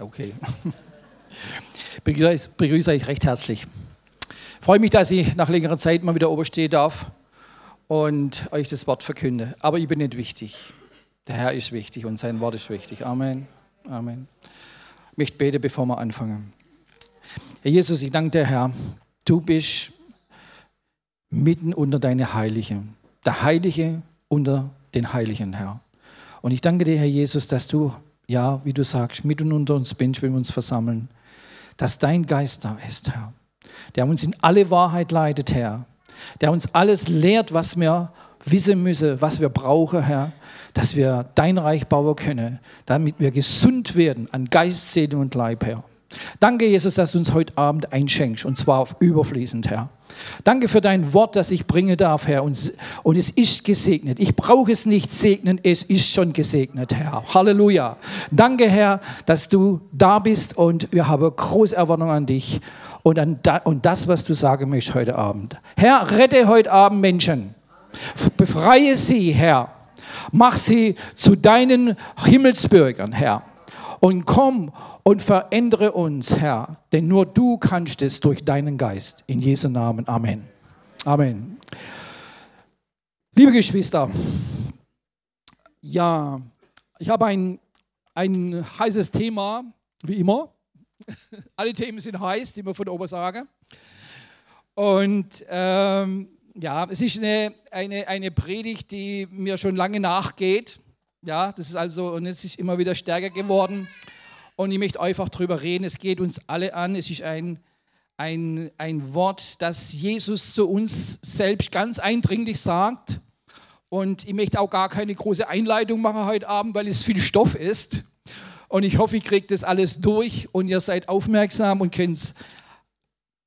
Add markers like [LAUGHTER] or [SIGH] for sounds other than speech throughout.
Okay. [LAUGHS] Begrüße, begrüße euch recht herzlich. Ich freue mich, dass ich nach längerer Zeit mal wieder oben stehen darf und euch das Wort verkünde. Aber ich bin nicht wichtig. Der Herr ist wichtig und sein Wort ist wichtig. Amen. Amen. Ich möchte beten, bevor wir anfangen. Herr Jesus, ich danke dir, Herr. Du bist mitten unter deine Heiligen. Der Heilige unter den Heiligen, Herr. Und ich danke dir, Herr Jesus, dass du ja, wie du sagst, mitten unter uns bist, wenn wir uns versammeln, dass dein Geist da ist, Herr, der uns in alle Wahrheit leitet, Herr, der uns alles lehrt, was wir wissen müssen, was wir brauchen, Herr, dass wir dein Reich bauen können, damit wir gesund werden an Geist, Seele und Leib, Herr. Danke, Jesus, dass du uns heute Abend einschenkst, und zwar auf überfließend, Herr. Danke für dein Wort, das ich bringen darf, Herr. Und, und es ist gesegnet. Ich brauche es nicht segnen, es ist schon gesegnet, Herr. Halleluja. Danke, Herr, dass du da bist und wir haben große Erwartung an dich und an und das, was du sagen möchtest heute Abend. Herr, rette heute Abend Menschen. Befreie sie, Herr. Mach sie zu deinen Himmelsbürgern, Herr. Und komm und verändere uns, Herr, denn nur du kannst es durch deinen Geist. In Jesu Namen. Amen. Amen. Liebe Geschwister, ja, ich habe ein, ein heißes Thema, wie immer. [LAUGHS] Alle Themen sind heiß, die man von oben sagen. Und ähm, ja, es ist eine, eine, eine Predigt, die mir schon lange nachgeht. Ja, das ist also, und es ist immer wieder stärker geworden. Und ich möchte einfach darüber reden. Es geht uns alle an. Es ist ein, ein, ein Wort, das Jesus zu uns selbst ganz eindringlich sagt. Und ich möchte auch gar keine große Einleitung machen heute Abend, weil es viel Stoff ist. Und ich hoffe, ich kriege das alles durch und ihr seid aufmerksam und könnt es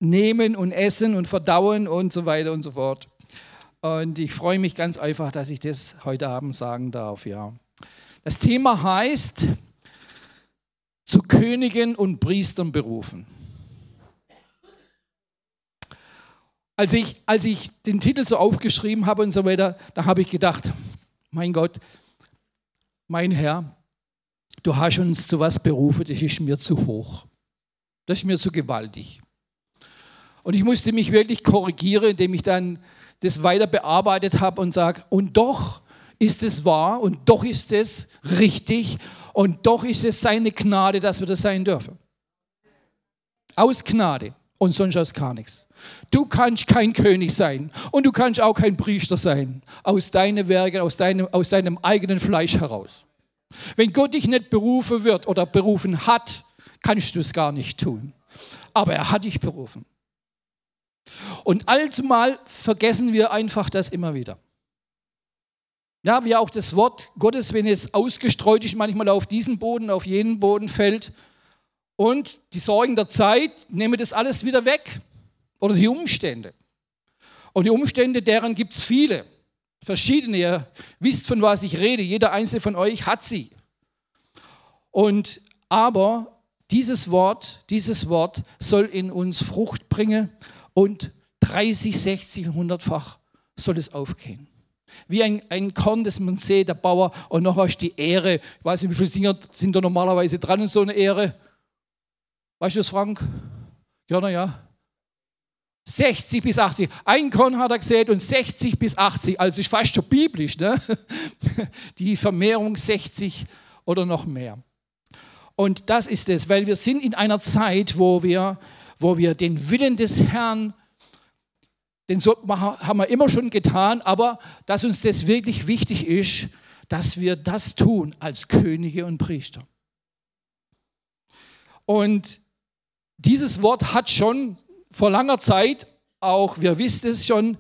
nehmen und essen und verdauen und so weiter und so fort. Und ich freue mich ganz einfach, dass ich das heute Abend sagen darf. Ja. Das Thema heißt zu Königen und Priestern berufen. Als ich, als ich den Titel so aufgeschrieben habe und so weiter, da habe ich gedacht, mein Gott, mein Herr, du hast uns zu was berufen, das ist mir zu hoch. Das ist mir zu gewaltig. Und ich musste mich wirklich korrigieren, indem ich dann das weiter bearbeitet habe und sage, und doch ist es wahr und doch ist es richtig und doch ist es seine Gnade, dass wir das sein dürfen. Aus Gnade und sonst aus gar nichts. Du kannst kein König sein und du kannst auch kein Priester sein. Aus deinen Werken, aus deinem, aus deinem eigenen Fleisch heraus. Wenn Gott dich nicht berufen wird oder berufen hat, kannst du es gar nicht tun. Aber er hat dich berufen. Und allzumal vergessen wir einfach das immer wieder. Ja, wie auch das Wort Gottes, wenn es ausgestreut ist, manchmal auf diesen Boden, auf jenen Boden fällt. Und die Sorgen der Zeit nehmen das alles wieder weg. Oder die Umstände. Und die Umstände, deren gibt es viele. Verschiedene. Ihr wisst, von was ich rede. Jeder einzelne von euch hat sie. Und aber dieses Wort, dieses Wort soll in uns Frucht bringen und 30, 60, 100-fach soll es aufgehen. Wie ein, ein Korn, das man sieht, der Bauer, und noch du die Ehre. Ich weiß nicht, wie viele Singer sind da normalerweise dran in so einer Ehre. Weißt du das, Frank? Ja, na ja. 60 bis 80. Ein Korn hat er gesät und 60 bis 80. Also ist fast schon biblisch, ne? [LAUGHS] Die Vermehrung 60 oder noch mehr. Und das ist es, weil wir sind in einer Zeit, wo wir, wo wir den Willen des Herrn den so haben wir immer schon getan, aber dass uns das wirklich wichtig ist, dass wir das tun als Könige und Priester. Und dieses Wort hat schon vor langer Zeit, auch wir wissen es schon,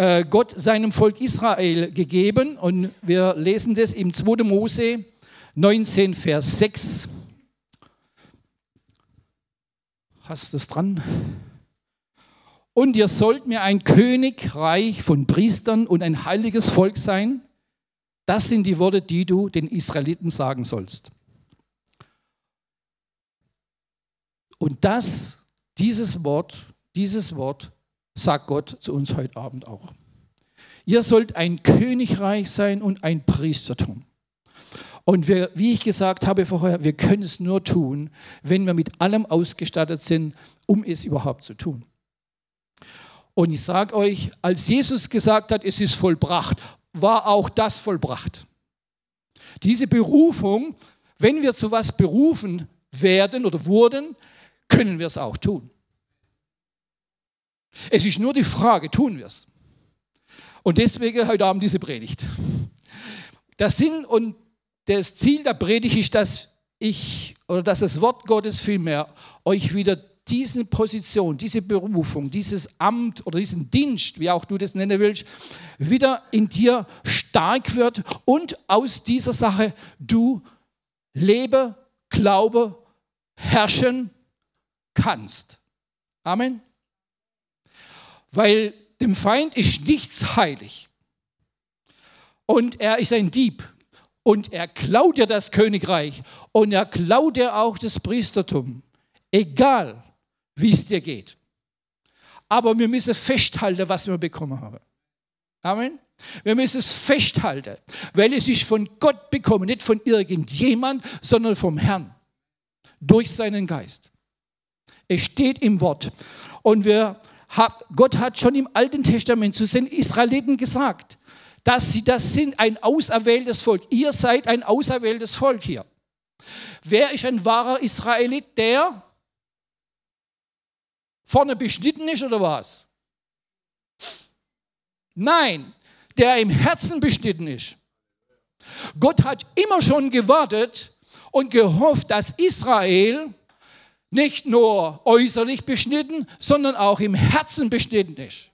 äh, Gott seinem Volk Israel gegeben. Und wir lesen das im 2. Mose 19, Vers 6. Hast du es dran? Und ihr sollt mir ein Königreich von Priestern und ein heiliges Volk sein. Das sind die Worte, die du den Israeliten sagen sollst. Und das, dieses Wort, dieses Wort sagt Gott zu uns heute Abend auch. Ihr sollt ein Königreich sein und ein Priestertum. Und wir, wie ich gesagt habe vorher, wir können es nur tun, wenn wir mit allem ausgestattet sind, um es überhaupt zu tun. Und ich sage euch, als Jesus gesagt hat, es ist vollbracht, war auch das vollbracht. Diese Berufung, wenn wir zu was berufen werden oder wurden, können wir es auch tun. Es ist nur die Frage, tun wir es? Und deswegen heute Abend diese Predigt. Der Sinn und das Ziel der Predigt ist, dass ich oder dass das Wort Gottes vielmehr euch wieder diese Position, diese Berufung, dieses Amt oder diesen Dienst, wie auch du das nennen willst, wieder in dir stark wird und aus dieser Sache du lebe, glaube, herrschen kannst. Amen. Weil dem Feind ist nichts heilig. Und er ist ein Dieb. Und er klaut dir das Königreich. Und er klaut dir auch das Priestertum. Egal, wie es dir geht. Aber wir müssen festhalten, was wir bekommen haben. Amen. Wir müssen es festhalten, weil es ist von Gott bekommen, nicht von irgendjemand, sondern vom Herrn. Durch seinen Geist. Es steht im Wort. Und wir Gott hat schon im Alten Testament zu den Israeliten gesagt, dass sie das sind, ein auserwähltes Volk. Ihr seid ein auserwähltes Volk hier. Wer ist ein wahrer Israelit? Der vorne beschnitten ist oder was? Nein, der im Herzen beschnitten ist. Gott hat immer schon gewartet und gehofft, dass Israel nicht nur äußerlich beschnitten, sondern auch im Herzen beschnitten ist.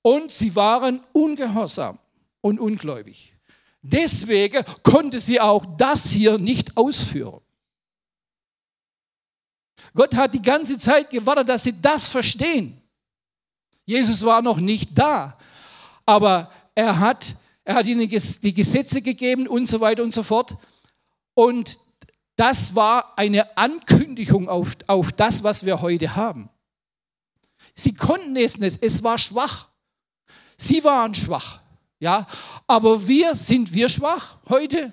Und sie waren ungehorsam und ungläubig. Deswegen konnte sie auch das hier nicht ausführen. Gott hat die ganze Zeit gewartet, dass sie das verstehen. Jesus war noch nicht da, aber er hat, er hat ihnen die Gesetze gegeben und so weiter und so fort. Und das war eine Ankündigung auf, auf das, was wir heute haben. Sie konnten es nicht, es war schwach. Sie waren schwach, ja. Aber wir, sind wir schwach heute?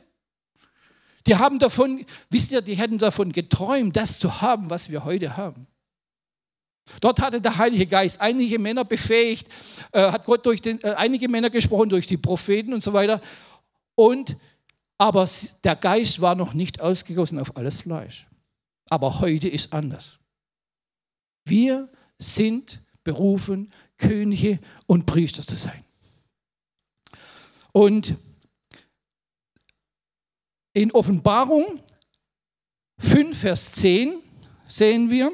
Die haben davon, wisst ihr, die hätten davon geträumt, das zu haben, was wir heute haben. Dort hatte der Heilige Geist einige Männer befähigt, äh, hat Gott durch den, äh, einige Männer gesprochen, durch die Propheten und so weiter. Und aber der Geist war noch nicht ausgegossen auf alles Fleisch. Aber heute ist anders. Wir sind berufen, Könige und Priester zu sein. Und in Offenbarung 5, Vers 10 sehen wir,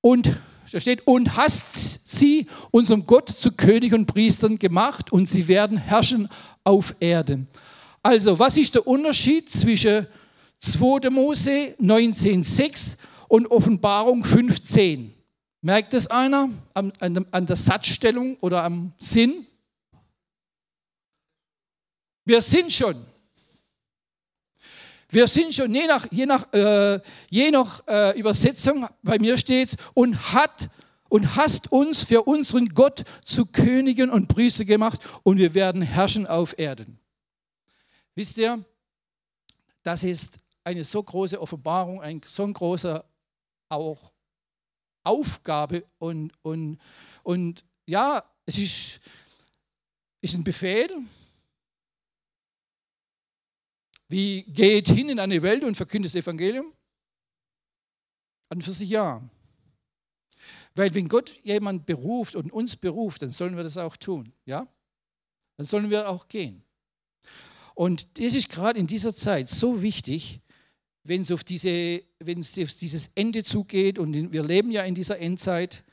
und da steht, und hast sie unserem Gott zu König und Priestern gemacht und sie werden herrschen auf Erden. Also, was ist der Unterschied zwischen 2. Mose 19,6 und Offenbarung 5,10? Merkt es einer an, an, an der Satzstellung oder am Sinn? Wir sind schon. Wir sind schon. Je nach, je nach, äh, je nach äh, Übersetzung, bei mir steht und hat und hast uns für unseren Gott zu Königen und Priester gemacht und wir werden herrschen auf Erden. Wisst ihr, das ist eine so große Offenbarung, ein so ein großer auch Aufgabe und, und, und ja, es ist, ist ein Befehl, wie geht hin in eine Welt und verkündet das Evangelium? An für sich ja. Weil wenn Gott jemand beruft und uns beruft, dann sollen wir das auch tun. Ja? Dann sollen wir auch gehen. Und das ist gerade in dieser Zeit so wichtig, wenn es auf, diese, wenn es auf dieses Ende zugeht und wir leben ja in dieser Endzeit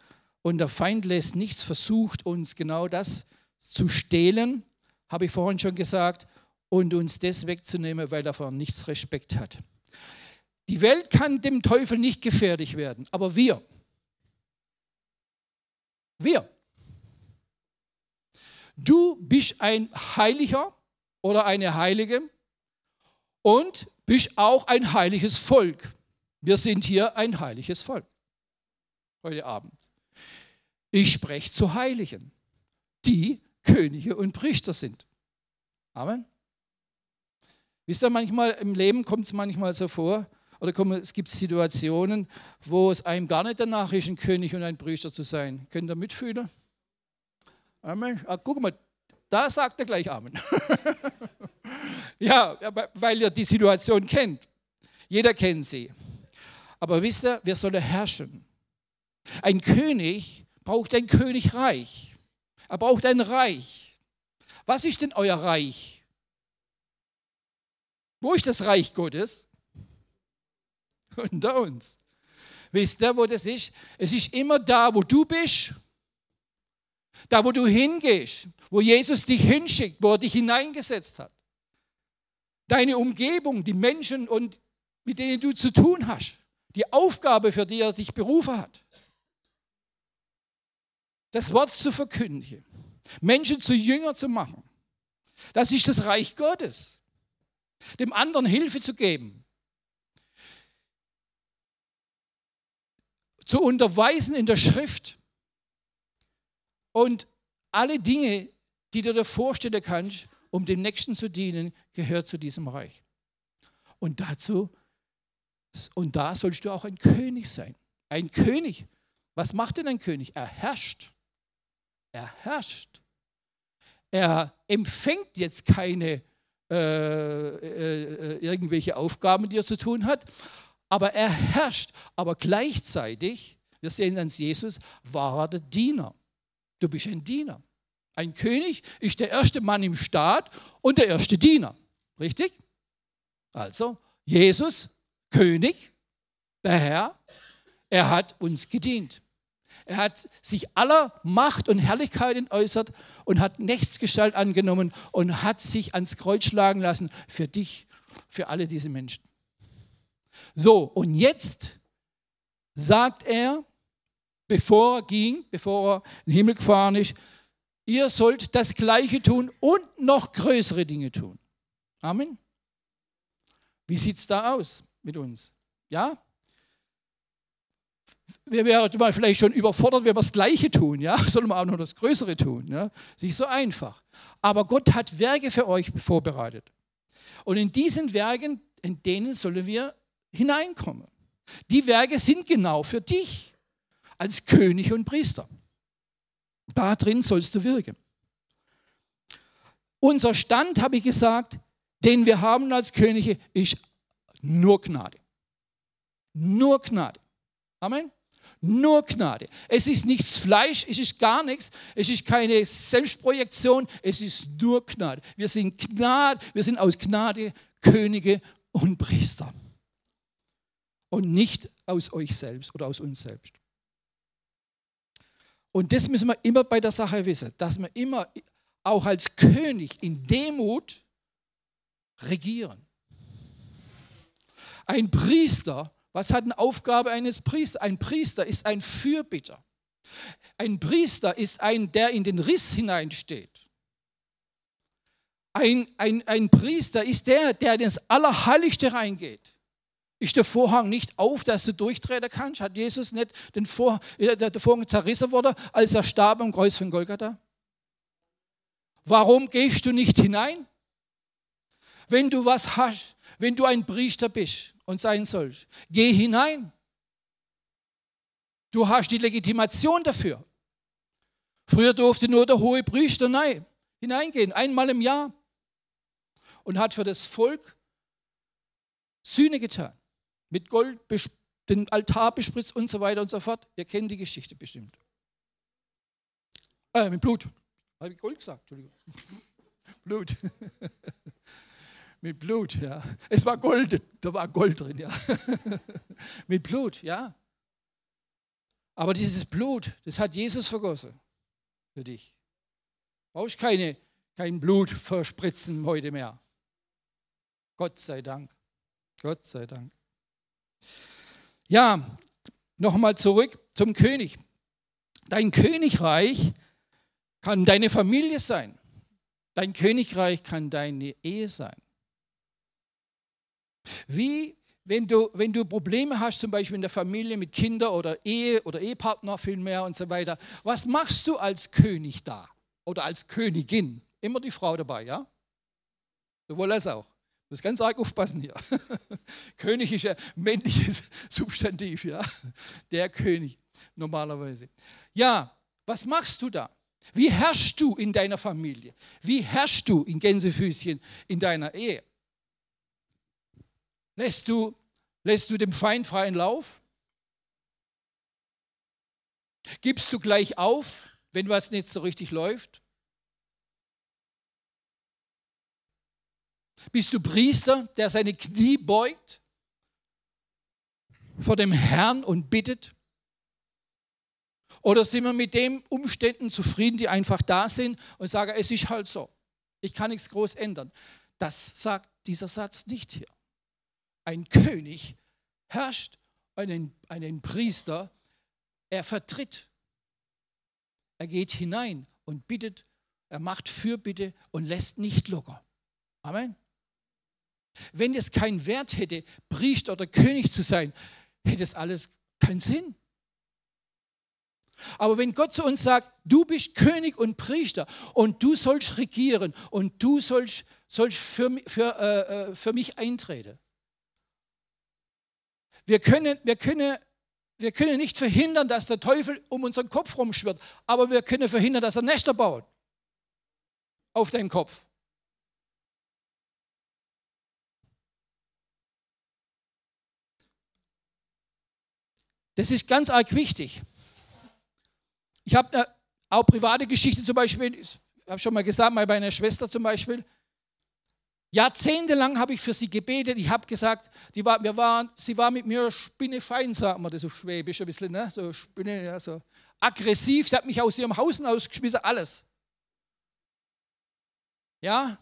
und der Feind lässt nichts versucht, uns genau das zu stehlen, habe ich vorhin schon gesagt, und uns das wegzunehmen, weil er davon nichts Respekt hat. Die Welt kann dem Teufel nicht gefährlich werden, aber wir, wir, du bist ein Heiliger oder eine Heilige und bist auch ein heiliges Volk. Wir sind hier ein heiliges Volk heute Abend. Ich spreche zu Heiligen. Die Könige und Priester sind. Amen. Wisst ihr, manchmal im Leben kommt es manchmal so vor, oder es gibt Situationen, wo es einem gar nicht danach ist, ein König und ein Priester zu sein. Könnt ihr mitfühlen? Amen. Ah, guck mal, da sagt er gleich Amen. [LAUGHS] ja, weil ihr die Situation kennt. Jeder kennt sie. Aber wisst ihr, wir sollen herrschen. Ein König braucht ein Königreich. Er braucht ein Reich. Was ist denn euer Reich? Wo ist das Reich Gottes? [LAUGHS] Unter uns. Wisst ihr, wo das ist? Es ist immer da, wo du bist. Da, wo du hingehst, wo Jesus dich hinschickt, wo er dich hineingesetzt hat. Deine Umgebung, die Menschen und mit denen du zu tun hast. Die Aufgabe, für die er dich berufen hat. Das Wort zu verkündigen. Menschen zu Jünger zu machen. Das ist das Reich Gottes. Dem anderen Hilfe zu geben. Zu unterweisen in der Schrift. Und alle Dinge, die du dir vorstellen kannst, um dem Nächsten zu dienen, gehört zu diesem Reich. Und dazu, und da sollst du auch ein König sein. Ein König. Was macht denn ein König? Er herrscht. Er herrscht. Er empfängt jetzt keine äh, äh, irgendwelche Aufgaben, die er zu tun hat, aber er herrscht. Aber gleichzeitig, wir sehen ans Jesus, war er der Diener. Du bist ein Diener. Ein König ist der erste Mann im Staat und der erste Diener. Richtig? Also, Jesus, König, der Herr, er hat uns gedient. Er hat sich aller Macht und Herrlichkeit entäußert und hat Nächstgestalt angenommen und hat sich ans Kreuz schlagen lassen für dich, für alle diese Menschen. So, und jetzt sagt er, bevor er ging, bevor er in den Himmel gefahren ist, ihr sollt das Gleiche tun und noch größere Dinge tun. Amen. Wie sieht es da aus mit uns? Ja? Wir wären vielleicht schon überfordert, wenn wir das Gleiche tun, ja, [LAUGHS] sollen wir auch noch das Größere tun, ja, ist nicht so einfach. Aber Gott hat Werke für euch vorbereitet. Und in diesen Werken, in denen sollen wir hineinkommen. Die Werke sind genau für dich als König und Priester. Da drin sollst du wirken. Unser Stand, habe ich gesagt, den wir haben als Könige, ist nur Gnade. Nur Gnade. Amen. Nur Gnade. Es ist nichts Fleisch, es ist gar nichts, es ist keine Selbstprojektion, es ist nur Gnade. Wir sind Gnade, wir sind aus Gnade Könige und Priester. Und nicht aus euch selbst oder aus uns selbst. Und das müssen wir immer bei der Sache wissen, dass wir immer auch als König in Demut regieren. Ein Priester was hat eine Aufgabe eines Priesters? Ein Priester ist ein Fürbitter. Ein Priester ist ein, der in den Riss hineinsteht. Ein, ein, ein Priester ist der, der ins Allerheiligste reingeht. Ist der Vorhang nicht auf, dass du durchtreten kannst? Hat Jesus nicht den Vorhang, äh, der Vorhang zerrissen worden, als er starb am Kreuz von Golgatha? Warum gehst du nicht hinein? Wenn du was hast, wenn du ein Priester bist und sein sollst, geh hinein. Du hast die Legitimation dafür. Früher durfte nur der hohe Priester hineingehen, einmal im Jahr. Und hat für das Volk Sühne getan. Mit Gold den Altar bespritzt und so weiter und so fort. Ihr kennt die Geschichte bestimmt. Äh, mit Blut. Habe ich Gold gesagt? Entschuldigung. [LAUGHS] Blut. [LAUGHS] Mit Blut, ja. Es war Gold, da war Gold drin, ja. [LAUGHS] Mit Blut, ja. Aber dieses Blut, das hat Jesus vergossen für dich. Brauchst keine, kein Blut verspritzen heute mehr. Gott sei Dank. Gott sei Dank. Ja, nochmal zurück zum König. Dein Königreich kann deine Familie sein. Dein Königreich kann deine Ehe sein. Wie wenn du, wenn du Probleme hast, zum Beispiel in der Familie mit Kindern oder Ehe oder Ehepartner vielmehr und so weiter, was machst du als König da oder als Königin. Immer die Frau dabei, ja? Sowohl als auch. Du musst ganz arg aufpassen hier. [LAUGHS] König ist ein männliches [LAUGHS] Substantiv, ja? Der König normalerweise. Ja, was machst du da? Wie herrschst du in deiner Familie? Wie herrschst du in Gänsefüßchen in deiner Ehe? Lässt du, lässt du dem Feind freien Lauf? Gibst du gleich auf, wenn was nicht so richtig läuft? Bist du Priester, der seine Knie beugt vor dem Herrn und bittet? Oder sind wir mit den Umständen zufrieden, die einfach da sind und sagen, es ist halt so. Ich kann nichts groß ändern. Das sagt dieser Satz nicht hier. Ein König herrscht einen, einen Priester, er vertritt. Er geht hinein und bittet, er macht Fürbitte und lässt nicht locker. Amen. Wenn es keinen Wert hätte, Priester oder König zu sein, hätte es alles keinen Sinn. Aber wenn Gott zu uns sagt, du bist König und Priester und du sollst regieren und du sollst, sollst für, für, äh, äh, für mich eintreten. Wir können, wir, können, wir können nicht verhindern, dass der Teufel um unseren Kopf rumschwirrt, aber wir können verhindern, dass er Nester baut auf deinem Kopf. Das ist ganz arg wichtig. Ich habe äh, auch private Geschichte zum Beispiel, ich habe schon mal gesagt, mal bei einer Schwester zum Beispiel. Jahrzehntelang habe ich für sie gebetet. Ich habe gesagt, die war, wir waren, sie war mit mir spinnefein, sagt man das auf Schwäbisch ein bisschen, ne? so Spinne, ja, so aggressiv. Sie hat mich aus ihrem Haus ausgeschmissen, alles. Ja,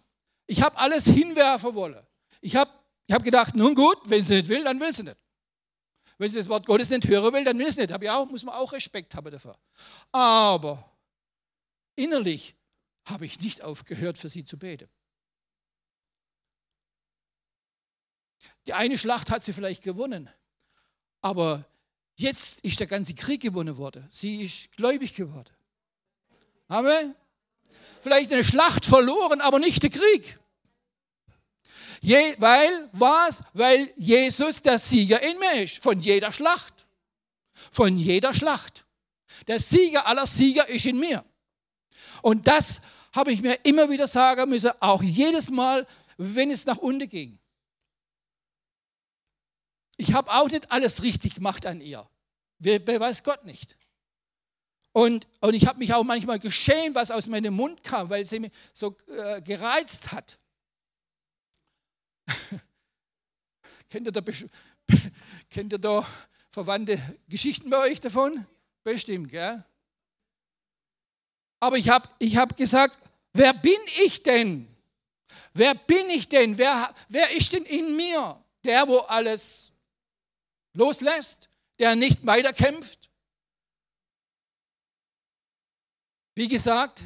ich habe alles hinwerfen wollen. Ich habe ich hab gedacht, nun gut, wenn sie nicht will, dann will sie nicht. Wenn sie das Wort Gottes nicht hören will, dann will sie nicht. auch, muss man auch Respekt haben dafür. Aber innerlich habe ich nicht aufgehört, für sie zu beten. Die eine Schlacht hat sie vielleicht gewonnen, aber jetzt ist der ganze Krieg gewonnen worden. Sie ist gläubig geworden. Amen. Vielleicht eine Schlacht verloren, aber nicht der Krieg. Je, weil, was? Weil Jesus der Sieger in mir ist. Von jeder Schlacht. Von jeder Schlacht. Der Sieger aller Sieger ist in mir. Und das habe ich mir immer wieder sagen müssen, auch jedes Mal, wenn es nach unten ging. Ich habe auch nicht alles richtig gemacht an ihr. Wer, wer weiß Gott nicht. Und, und ich habe mich auch manchmal geschämt, was aus meinem Mund kam, weil sie mich so äh, gereizt hat. [LAUGHS] kennt, ihr da, [LAUGHS] kennt ihr da verwandte Geschichten bei euch davon? Bestimmt, gell? Aber ich habe ich hab gesagt, wer bin ich denn? Wer bin ich denn? Wer, wer ist denn in mir? Der, wo alles loslässt, der nicht weiterkämpft. Wie gesagt,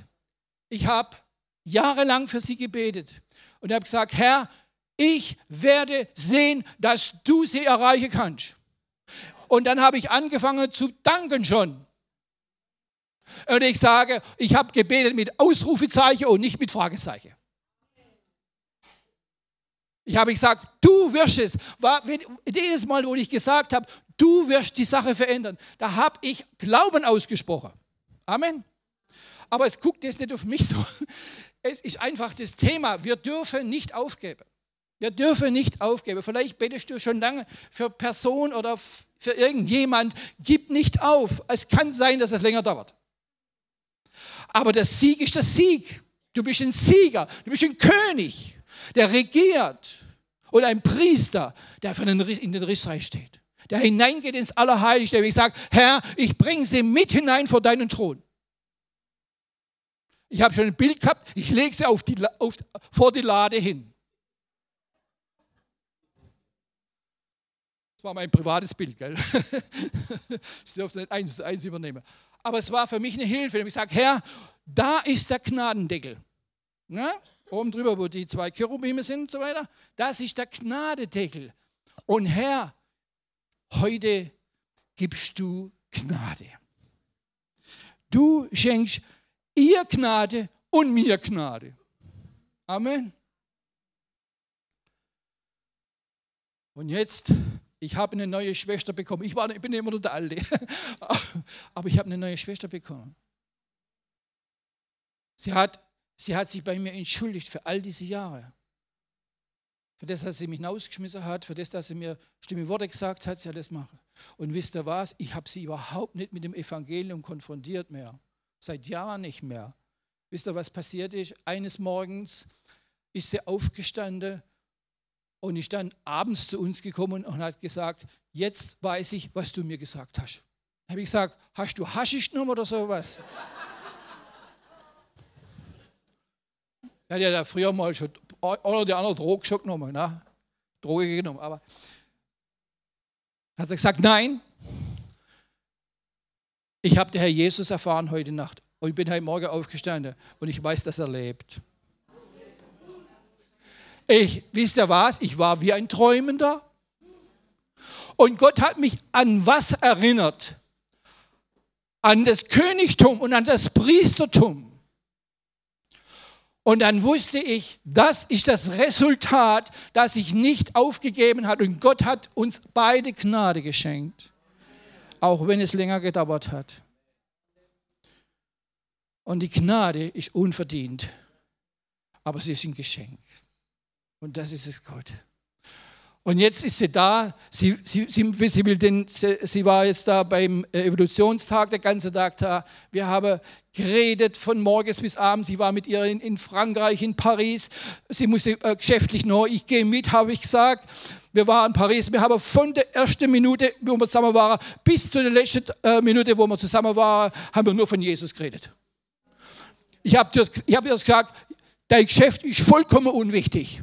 ich habe jahrelang für sie gebetet und habe gesagt, Herr, ich werde sehen, dass du sie erreichen kannst. Und dann habe ich angefangen zu danken schon. Und ich sage, ich habe gebetet mit Ausrufezeichen und nicht mit Fragezeichen. Ich habe gesagt, du wirst es. jedes Mal, wo ich gesagt habe, du wirst die Sache verändern, da habe ich Glauben ausgesprochen. Amen. Aber es guckt jetzt nicht auf mich so. Es ist einfach das Thema, wir dürfen nicht aufgeben. Wir dürfen nicht aufgeben. Vielleicht betest du schon lange für Person oder für irgendjemand. Gib nicht auf. Es kann sein, dass es länger dauert. Aber der Sieg ist der Sieg. Du bist ein Sieger. Du bist ein König, der regiert. Oder ein Priester, der für den, in den Rissreich steht. Der hineingeht ins Allerheiligste. Der sagt, Herr, ich bringe sie mit hinein vor deinen Thron. Ich habe schon ein Bild gehabt, ich lege sie auf die, auf, vor die Lade hin. Das war mein privates Bild, gell? [LAUGHS] ich durfte nicht eins eins übernehmen. Aber es war für mich eine Hilfe. Ich sage, Herr, da ist der Gnadendeckel. Ja? Oben drüber, wo die zwei Cherubime sind und so weiter. Das ist der Gnadendeckel. Und Herr, heute gibst du Gnade. Du schenkst ihr Gnade und mir Gnade. Amen. Und jetzt, ich habe eine neue Schwester bekommen. Ich, war, ich bin immer nur der Alte. [LAUGHS] Aber ich habe eine neue Schwester bekommen. Sie hat, sie hat sich bei mir entschuldigt für all diese Jahre. Für das, dass sie mich hinausgeschmissen hat, für das, dass sie mir stimme Worte gesagt hat, sie hat das machen. Und wisst ihr was? Ich habe sie überhaupt nicht mit dem Evangelium konfrontiert mehr. Seit Jahren nicht mehr. Wisst ihr, was passiert ist? Eines Morgens ist sie aufgestanden und ist dann abends zu uns gekommen und hat gesagt, jetzt weiß ich, was du mir gesagt hast. Habe ich gesagt, hast du Haschisch genommen oder sowas? Er hat ja früher mal schon oder die andere Droge schon genommen, ne? Droge genommen, aber hat er gesagt, nein, ich habe den Herr Jesus erfahren heute Nacht und ich bin heute Morgen aufgestanden und ich weiß, dass er lebt. Ich, wisst ihr was? Ich war wie ein Träumender. Und Gott hat mich an was erinnert? An das Königtum und an das Priestertum. Und dann wusste ich, das ist das Resultat, das sich nicht aufgegeben hat. Und Gott hat uns beide Gnade geschenkt, auch wenn es länger gedauert hat. Und die Gnade ist unverdient, aber sie ist ein Geschenk. Und das ist es Gott. Und jetzt ist sie da, sie, sie, sie, sie, will den, sie war jetzt da beim Evolutionstag, der ganze Tag da. Wir haben geredet von morgens bis abends. Sie war mit ihr in, in Frankreich, in Paris. Sie musste äh, geschäftlich noch, ich gehe mit, habe ich gesagt. Wir waren in Paris. Wir haben von der ersten Minute, wo wir zusammen waren, bis zu der letzten äh, Minute, wo wir zusammen waren, haben wir nur von Jesus geredet. Ich habe hab dir gesagt, dein Geschäft ist vollkommen unwichtig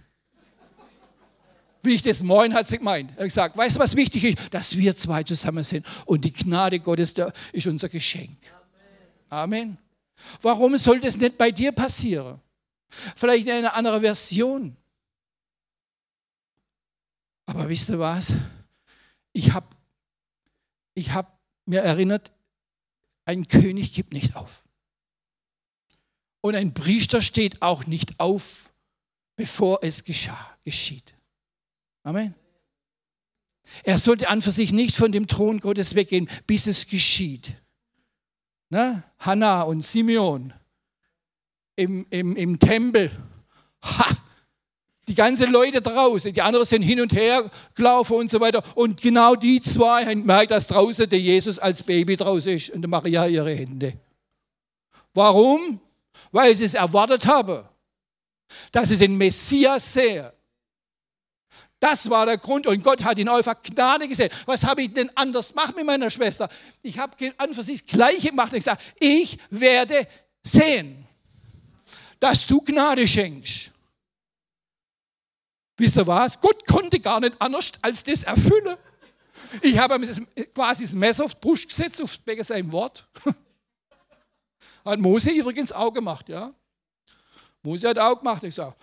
wie ich das moin hat sie gemeint. Er hat gesagt, weißt du, was wichtig ist? Dass wir zwei zusammen sind. Und die Gnade Gottes ist unser Geschenk. Amen. Warum soll das nicht bei dir passieren? Vielleicht in einer anderen Version. Aber wisst ihr was? Ich habe ich hab mir erinnert, ein König gibt nicht auf. Und ein Priester steht auch nicht auf, bevor es geschah, geschieht. Amen. Er sollte an für sich nicht von dem Thron Gottes weggehen, bis es geschieht. Ne? Hannah und Simeon im, im, im Tempel. Ha! Die ganzen Leute draußen, die anderen sind hin und her gelaufen und so weiter. Und genau die zwei haben gemerkt, dass draußen der Jesus als Baby draußen ist und der Maria ihre Hände. Warum? Weil sie es erwartet haben, dass sie den Messias sehen. Das war der Grund und Gott hat ihn einfach Gnade gesehen. Was habe ich denn anders gemacht mit meiner Schwester? Ich habe an für sich das Gleiche gemacht und gesagt, ich werde sehen, dass du Gnade schenkst. Wisst ihr was? Gott konnte gar nicht anders als das erfüllen. Ich habe quasi das Messer auf die Brust gesetzt, auf wegen seinem Wort. [LAUGHS] Hat Mose übrigens auch gemacht, ja. Mose hat auch gemacht. Ich sage,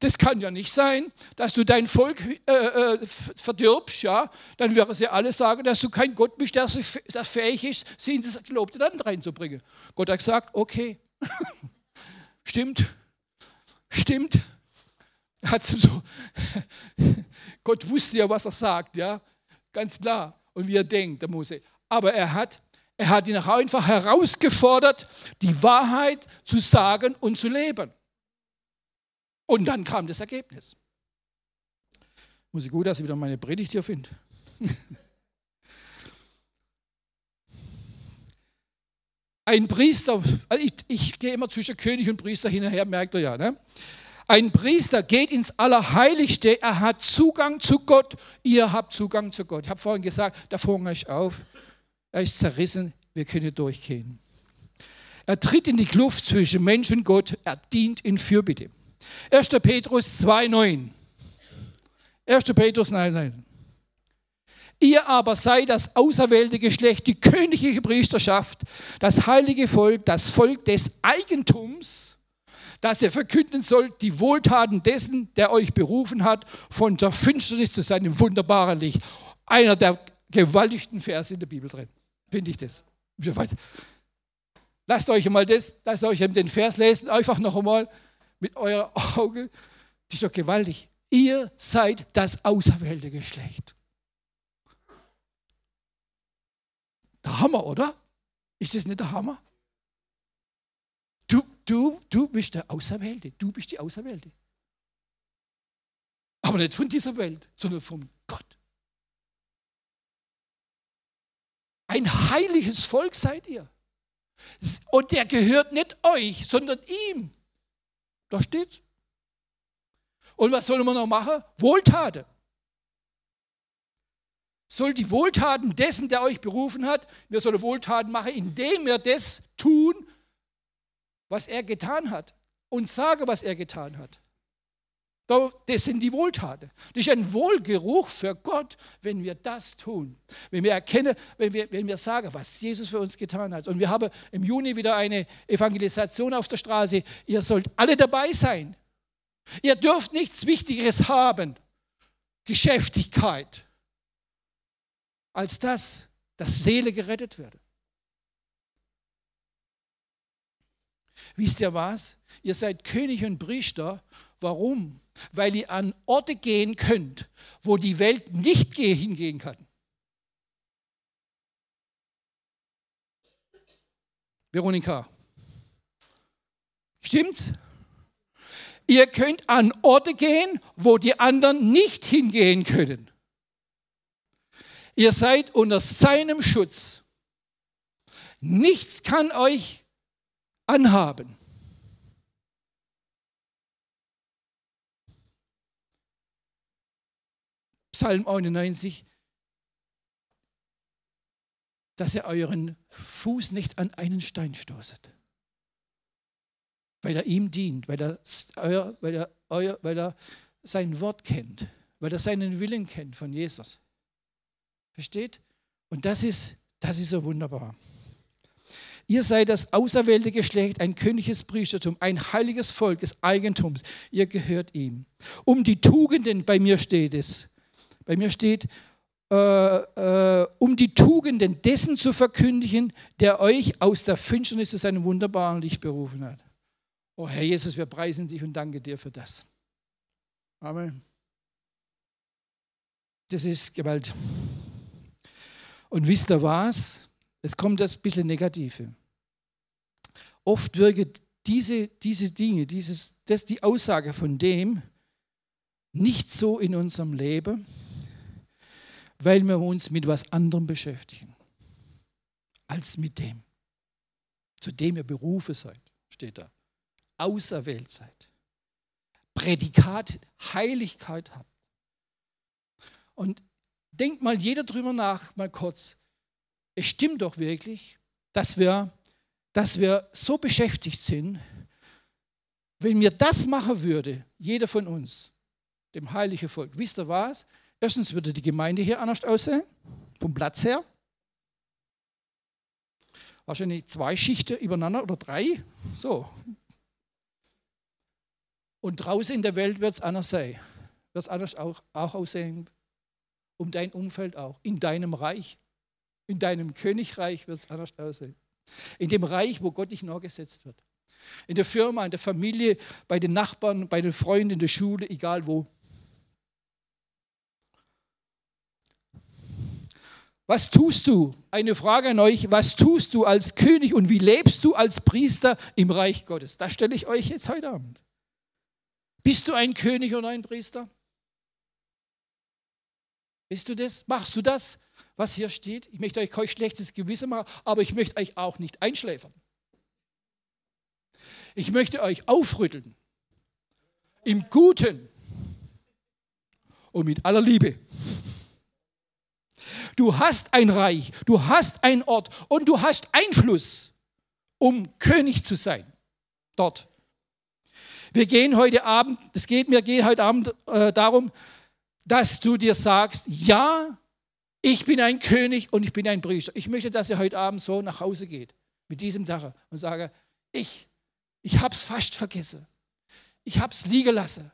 das kann ja nicht sein, dass du dein Volk äh, äh, verdirbst, ja, dann werden sie alle sagen, dass du kein Gott bist, der, der fähig ist, sie in das gelobte Land reinzubringen. Gott hat gesagt, okay, [LAUGHS] stimmt, stimmt. So, [LAUGHS] Gott wusste ja, was er sagt, ja, ganz klar, und wie er denkt, der Mose. Aber er hat, er hat ihn einfach herausgefordert, die Wahrheit zu sagen und zu leben. Und dann kam das Ergebnis. Muss ich gut, dass ich wieder meine Predigt hier finde. [LAUGHS] Ein Priester, also ich, ich, gehe immer zwischen König und Priester hin und her, merkt ihr ja. Ne? Ein Priester geht ins Allerheiligste, er hat Zugang zu Gott, ihr habt Zugang zu Gott. Ich habe vorhin gesagt, der Vorhang ist auf, er ist zerrissen, wir können durchgehen. Er tritt in die Kluft zwischen Mensch und Gott, er dient in Fürbitte. 1. Petrus 2,9. 1. Petrus 9,9. Ihr aber seid das auserwählte Geschlecht, die königliche Priesterschaft, das heilige Volk, das Volk des Eigentums, das ihr verkünden sollt, die Wohltaten dessen, der euch berufen hat, von der Finsternis zu seinem wunderbaren Licht. Einer der gewaltigsten Verse in der Bibel drin, finde ich das. Lasst euch mal das, lasst euch den Vers lesen, einfach noch einmal mit euren Augen. Das ist doch gewaltig. Ihr seid das auserwählte Geschlecht. Der Hammer, oder? Ist das nicht der Hammer? Du, du, du bist der Auserwählte. Du bist die Auserwählte. Aber nicht von dieser Welt, sondern von Gott. Ein heiliges Volk seid ihr. Und der gehört nicht euch, sondern ihm. Da steht's. Und was soll man noch machen? Wohltaten. Soll die Wohltaten dessen, der euch berufen hat, wir sollen Wohltaten machen, indem wir das tun, was er getan hat. Und sage, was er getan hat. Das sind die Wohltaten. Das ist ein Wohlgeruch für Gott, wenn wir das tun. Wenn wir erkennen, wenn wir, wenn wir sagen, was Jesus für uns getan hat. Und wir haben im Juni wieder eine Evangelisation auf der Straße. Ihr sollt alle dabei sein. Ihr dürft nichts Wichtigeres haben. Geschäftigkeit. Als das, dass Seele gerettet wird. Wisst ihr was? Ihr seid König und Priester. Warum? Weil ihr an Orte gehen könnt, wo die Welt nicht hingehen kann. Veronika, stimmt's? Ihr könnt an Orte gehen, wo die anderen nicht hingehen können. Ihr seid unter seinem Schutz. Nichts kann euch anhaben. Psalm 91, dass er euren Fuß nicht an einen Stein stoßet. Weil er ihm dient, weil er, euer, weil, er, euer, weil er sein Wort kennt, weil er seinen Willen kennt von Jesus. Versteht? Und das ist, das ist so wunderbar. Ihr seid das auserwählte Geschlecht, ein königliches Priestertum, ein heiliges Volk des Eigentums. Ihr gehört ihm. Um die Tugenden, bei mir steht es, bei mir steht, äh, äh, um die Tugenden dessen zu verkündigen, der euch aus der Finsternis zu seinem wunderbaren Licht berufen hat. Oh Herr Jesus, wir preisen dich und danke dir für das. Amen. Das ist Gewalt. Und wisst ihr was? Es kommt das bisschen Negative. Oft wirken diese, diese Dinge, dieses, das, die Aussage von dem nicht so in unserem Leben, weil wir uns mit was anderem beschäftigen als mit dem, zu dem ihr berufen seid, steht da. Auserwählt seid. Prädikat Heiligkeit habt. Und denkt mal jeder drüber nach, mal kurz. Es stimmt doch wirklich, dass wir, dass wir so beschäftigt sind, wenn mir das machen würde, jeder von uns, dem heiligen Volk, wisst ihr was? Erstens würde die Gemeinde hier anders aussehen, vom Platz her. Wahrscheinlich zwei Schichten übereinander oder drei. So. Und draußen in der Welt wird es anders sein. Wird es anders auch, auch aussehen. Um dein Umfeld auch. In deinem Reich. In deinem Königreich wird es anders aussehen. In dem Reich, wo Gott dich nachgesetzt wird. In der Firma, in der Familie, bei den Nachbarn, bei den Freunden, in der Schule, egal wo. Was tust du? Eine Frage an euch. Was tust du als König und wie lebst du als Priester im Reich Gottes? Das stelle ich euch jetzt heute Abend. Bist du ein König oder ein Priester? Bist du das? Machst du das, was hier steht? Ich möchte euch kein schlechtes Gewissen machen, aber ich möchte euch auch nicht einschläfern. Ich möchte euch aufrütteln. Im Guten und mit aller Liebe. Du hast ein Reich, du hast einen Ort und du hast Einfluss, um König zu sein. Dort. Wir gehen heute Abend, es geht mir geht heute Abend äh, darum, dass du dir sagst, ja, ich bin ein König und ich bin ein Priester. Ich möchte, dass ihr heute Abend so nach Hause geht mit diesem Dach und sage, ich, ich habe es fast vergessen. Ich habe es liegen lassen.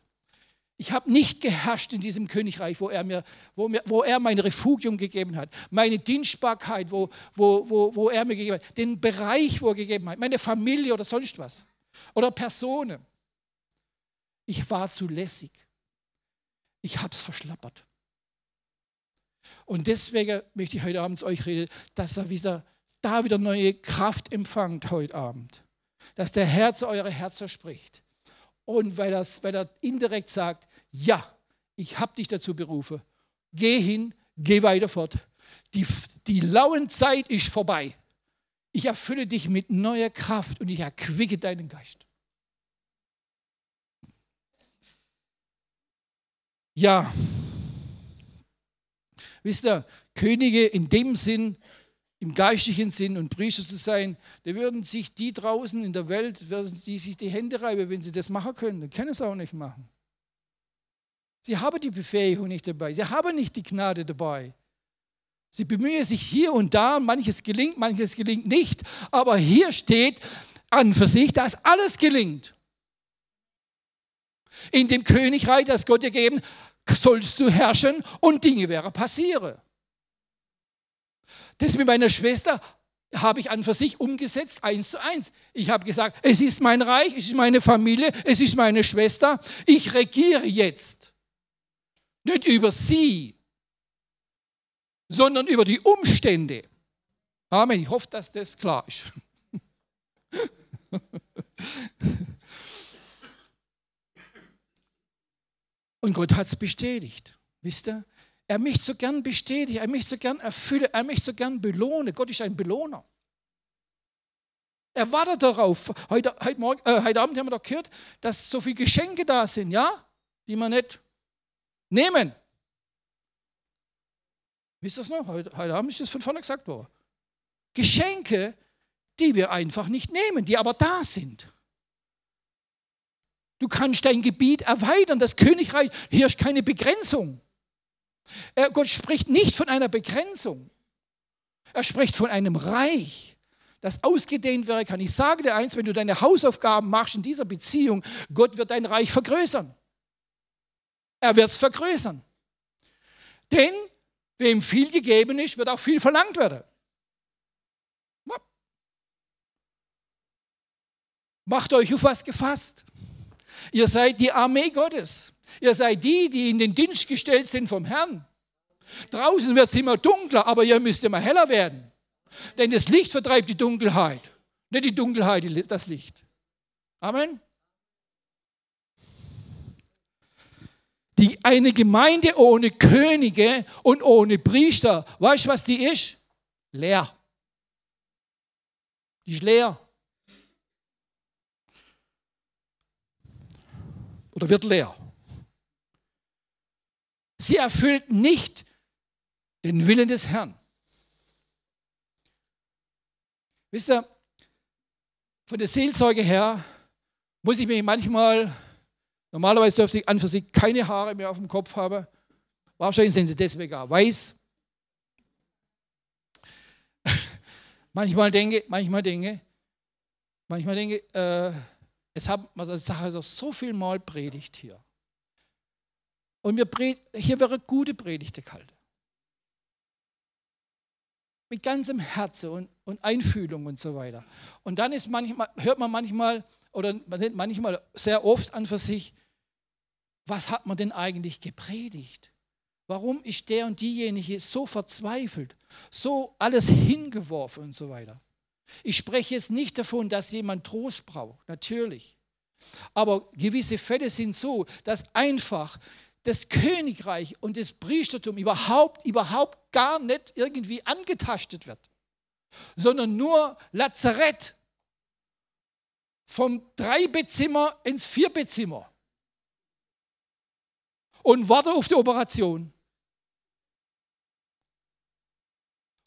Ich habe nicht geherrscht in diesem Königreich, wo er mir, wo mir, wo er mein Refugium gegeben hat, meine Dienstbarkeit, wo, wo, wo, wo er mir gegeben hat, den Bereich, wo er gegeben hat, meine Familie oder sonst was oder Personen. Ich war zu lässig. Ich habe es verschlappert. Und deswegen möchte ich heute Abend zu euch reden, dass er wieder, da wieder neue Kraft empfangt heute Abend. Dass der Herr zu eurer Herzen spricht. Und weil, das, weil er indirekt sagt, ja, ich habe dich dazu berufen. Geh hin, geh weiter fort. Die, die lauen Zeit ist vorbei. Ich erfülle dich mit neuer Kraft und ich erquicke deinen Geist. Ja, wisst ihr, Könige in dem Sinn, im geistlichen Sinn und Priester zu sein, da würden sich die draußen in der Welt, würden die sich die Hände reiben, wenn sie das machen können. Dann können sie auch nicht machen. Sie haben die Befähigung nicht dabei. Sie haben nicht die Gnade dabei. Sie bemühen sich hier und da, manches gelingt, manches gelingt nicht, aber hier steht an für sich, dass alles gelingt. In dem Königreich, das Gott dir gegeben, sollst du herrschen und Dinge werden passieren. Das mit meiner Schwester habe ich an für sich umgesetzt, eins zu eins. Ich habe gesagt, es ist mein Reich, es ist meine Familie, es ist meine Schwester. Ich regiere jetzt. Nicht über sie, sondern über die Umstände. Amen. Ich hoffe, dass das klar ist. [LAUGHS] Und Gott hat es bestätigt. Wisst ihr? Er möchte so gern bestätigen, er möchte so gern erfüllen, er möchte so gern belohnen. Gott ist ein Belohner. Er wartet darauf. Heute, heute, Morgen, äh, heute Abend haben wir doch gehört, dass so viele Geschenke da sind, ja, die man nicht nehmen. Wisst ihr das noch? Heute, heute Abend ist das von vorne gesagt worden. Geschenke, die wir einfach nicht nehmen, die aber da sind. Du kannst dein Gebiet erweitern, das Königreich, hier ist keine Begrenzung. Gott spricht nicht von einer Begrenzung. Er spricht von einem Reich, das ausgedehnt werden kann. Ich sage dir eins, wenn du deine Hausaufgaben machst in dieser Beziehung, Gott wird dein Reich vergrößern. Er wird es vergrößern. Denn wem viel gegeben ist, wird auch viel verlangt werden. Macht euch auf was gefasst. Ihr seid die Armee Gottes. Ihr seid die, die in den Dienst gestellt sind vom Herrn. Draußen wird es immer dunkler, aber ihr müsst immer heller werden. Denn das Licht vertreibt die Dunkelheit. Nicht die Dunkelheit, das Licht. Amen. Die, eine Gemeinde ohne Könige und ohne Priester, weißt du, was die ist? Leer. Die ist leer. Oder wird leer. Sie erfüllt nicht den Willen des Herrn. Wisst ihr, von der Seelsorge her muss ich mich manchmal, normalerweise dürfte ich an für sich keine Haare mehr auf dem Kopf haben. Wahrscheinlich sind sie deswegen auch weiß. [LAUGHS] manchmal denke, manchmal denke, manchmal denke, äh, es hat man die Sache so viel Mal predigt hier. Und wir hier wäre gute Predigte gehalten. Mit ganzem Herzen und, und Einfühlung und so weiter. Und dann ist manchmal, hört man manchmal, oder manchmal sehr oft an für sich, was hat man denn eigentlich gepredigt? Warum ist der und diejenige so verzweifelt, so alles hingeworfen und so weiter? Ich spreche jetzt nicht davon, dass jemand Trost braucht, natürlich. Aber gewisse Fälle sind so, dass einfach das Königreich und das Priestertum überhaupt, überhaupt gar nicht irgendwie angetastet wird, sondern nur Lazarett vom Dreibettzimmer ins Vierbettzimmer und warte auf die Operation.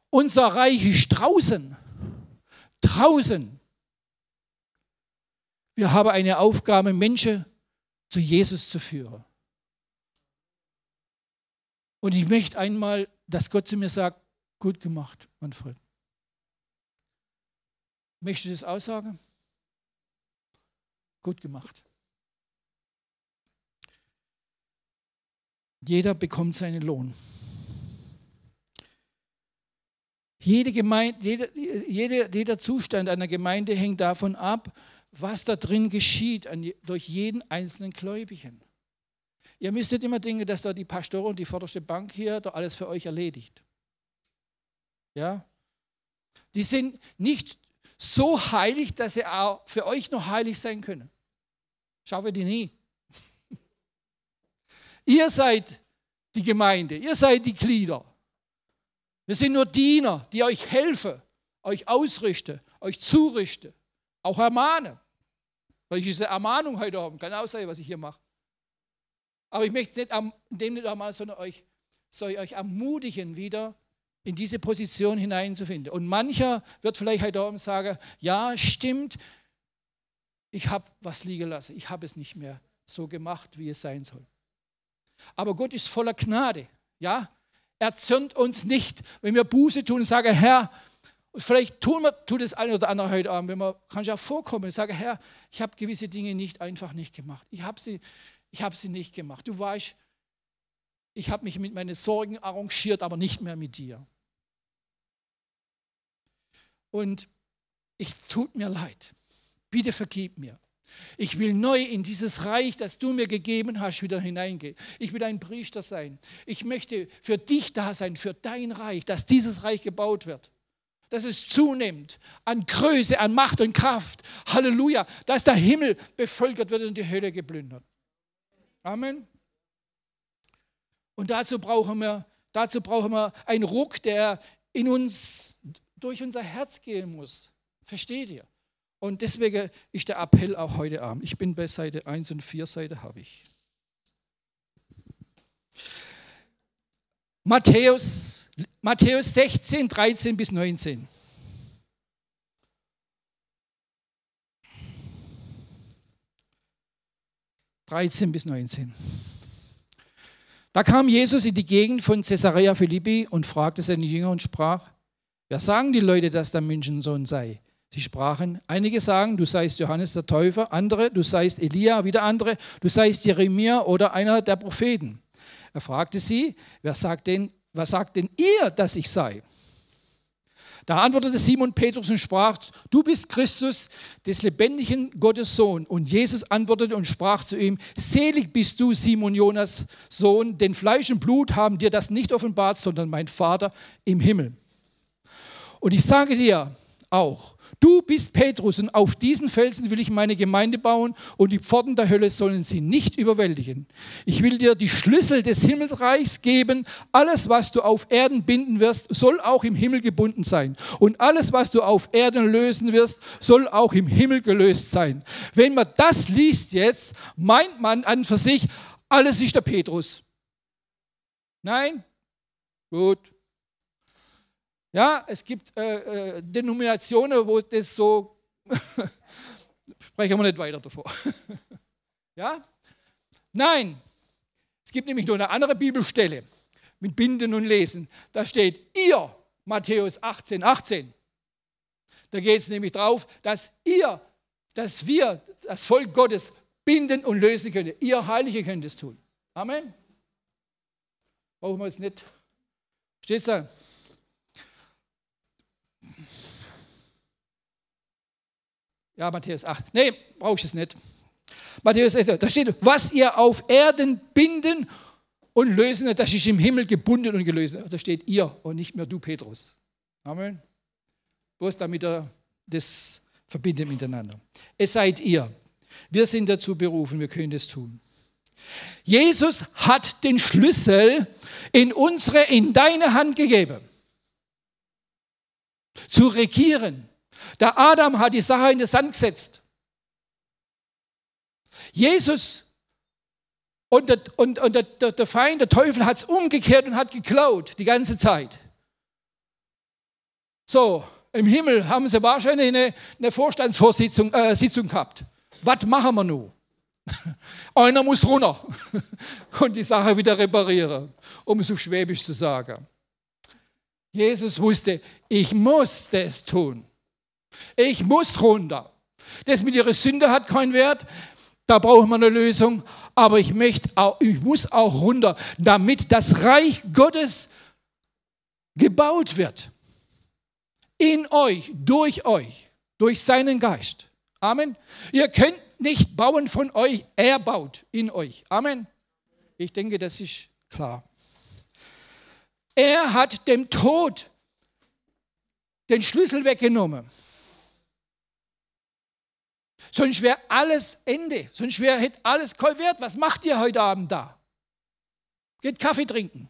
Unser Reich ist draußen, draußen. Wir haben eine Aufgabe, Menschen zu Jesus zu führen. Und ich möchte einmal, dass Gott zu mir sagt, gut gemacht, Manfred. Möchtest du das aussagen? Gut gemacht. Jeder bekommt seinen Lohn. Jede Gemeinde, jeder, jeder, jeder Zustand einer Gemeinde hängt davon ab, was da drin geschieht an, durch jeden einzelnen Gläubigen. Ihr müsst nicht immer denken, dass da die Pastoren und die vorderste Bank hier da alles für euch erledigt. Ja? Die sind nicht so heilig, dass sie auch für euch noch heilig sein können. Schaffe die nie. [LAUGHS] Ihr seid die Gemeinde, ihr seid die Glieder. Wir sind nur Diener, die euch helfen, euch ausrichten, euch zurichten, auch ermahnen. Weil ich diese Ermahnung heute haben, kann auch sein, was ich hier mache. Aber ich möchte nicht dem nicht ermahnen, sondern euch, soll ich euch ermutigen, wieder in diese Position hineinzufinden. Und mancher wird vielleicht heute Abend sagen, ja, stimmt, ich habe was liegen lassen, ich habe es nicht mehr so gemacht, wie es sein soll. Aber Gott ist voller Gnade, ja. Er zürnt uns nicht, wenn wir Buße tun und sagen, Herr, vielleicht tun wir, tut das eine oder andere heute Abend, wenn man kann ja vorkommen und sagen, Herr, ich habe gewisse Dinge nicht einfach nicht gemacht. Ich habe sie, ich habe sie nicht gemacht. Du weißt, ich habe mich mit meinen Sorgen arrangiert, aber nicht mehr mit dir. Und ich tut mir leid. Bitte vergib mir. Ich will neu in dieses Reich, das du mir gegeben hast, wieder hineingehen. Ich will ein Priester sein. Ich möchte für dich da sein, für dein Reich, dass dieses Reich gebaut wird. Dass es zunimmt an Größe, an Macht und Kraft. Halleluja. Dass der Himmel bevölkert wird und die Hölle geplündert. Amen. Und dazu brauchen wir, dazu brauchen wir einen Ruck, der in uns, durch unser Herz gehen muss. Versteht ihr? Und deswegen ist der Appell auch heute Abend. Ich bin bei Seite 1 und 4, Seite habe ich. Matthäus, Matthäus 16, 13 bis 19. Dreizehn bis 19. Da kam Jesus in die Gegend von Caesarea Philippi und fragte seine Jünger und sprach: Wer sagen die Leute, dass der Menschensohn sei? Sie sprachen, einige sagen, du seist Johannes der Täufer, andere, du seist Elia, wieder andere, du seist Jeremia oder einer der Propheten. Er fragte sie, wer sagt denn, was sagt denn ihr, dass ich sei? Da antwortete Simon Petrus und sprach, du bist Christus, des lebendigen Gottes Sohn. Und Jesus antwortete und sprach zu ihm, selig bist du, Simon Jonas Sohn, denn Fleisch und Blut haben dir das nicht offenbart, sondern mein Vater im Himmel. Und ich sage dir auch, Du bist Petrus und auf diesen Felsen will ich meine Gemeinde bauen und die Pforten der Hölle sollen sie nicht überwältigen. Ich will dir die Schlüssel des Himmelreichs geben. Alles, was du auf Erden binden wirst, soll auch im Himmel gebunden sein. Und alles, was du auf Erden lösen wirst, soll auch im Himmel gelöst sein. Wenn man das liest jetzt, meint man an für sich, alles ist der Petrus. Nein? Gut, ja, es gibt äh, äh, Denominationen, wo das so, [LAUGHS] sprechen wir nicht weiter davor. [LAUGHS] ja? Nein, es gibt nämlich nur eine andere Bibelstelle mit Binden und Lesen. Da steht ihr, Matthäus 18, 18. Da geht es nämlich drauf, dass ihr, dass wir, das Volk Gottes, binden und lösen können. Ihr Heilige könnt es tun. Amen. Brauchen wir es nicht. Steht da? Ja, Matthäus 8. Nee, brauche ich es nicht. Matthäus 8, da steht, was ihr auf Erden binden und lösen, das ist im Himmel gebunden und gelöst. Da steht ihr und nicht mehr du, Petrus. Amen. Bloß damit er das verbindet miteinander. Es seid ihr. Wir sind dazu berufen, wir können das tun. Jesus hat den Schlüssel in unsere, in deine Hand gegeben. Zu regieren, der Adam hat die Sache in den Sand gesetzt. Jesus und der, und, und der, der Feind, der Teufel, hat es umgekehrt und hat geklaut die ganze Zeit. So, im Himmel haben sie wahrscheinlich eine, eine Vorstandsvorsitzung äh, Sitzung gehabt. Was machen wir nun? [LAUGHS] Einer muss runter [LAUGHS] und die Sache wieder reparieren, um es auf Schwäbisch zu sagen. Jesus wusste, ich muss das tun. Ich muss runter. Das mit ihrer Sünde hat keinen Wert. Da brauchen wir eine Lösung. aber ich, möchte auch, ich muss auch runter, damit das Reich Gottes gebaut wird. In euch, durch euch, durch seinen Geist. Amen. Ihr könnt nicht bauen von euch, er baut in euch. Amen. Ich denke, das ist klar. Er hat dem Tod den Schlüssel weggenommen. Sonst wäre alles Ende. Sonst wäre alles kein Wert. Was macht ihr heute Abend da? Geht Kaffee trinken.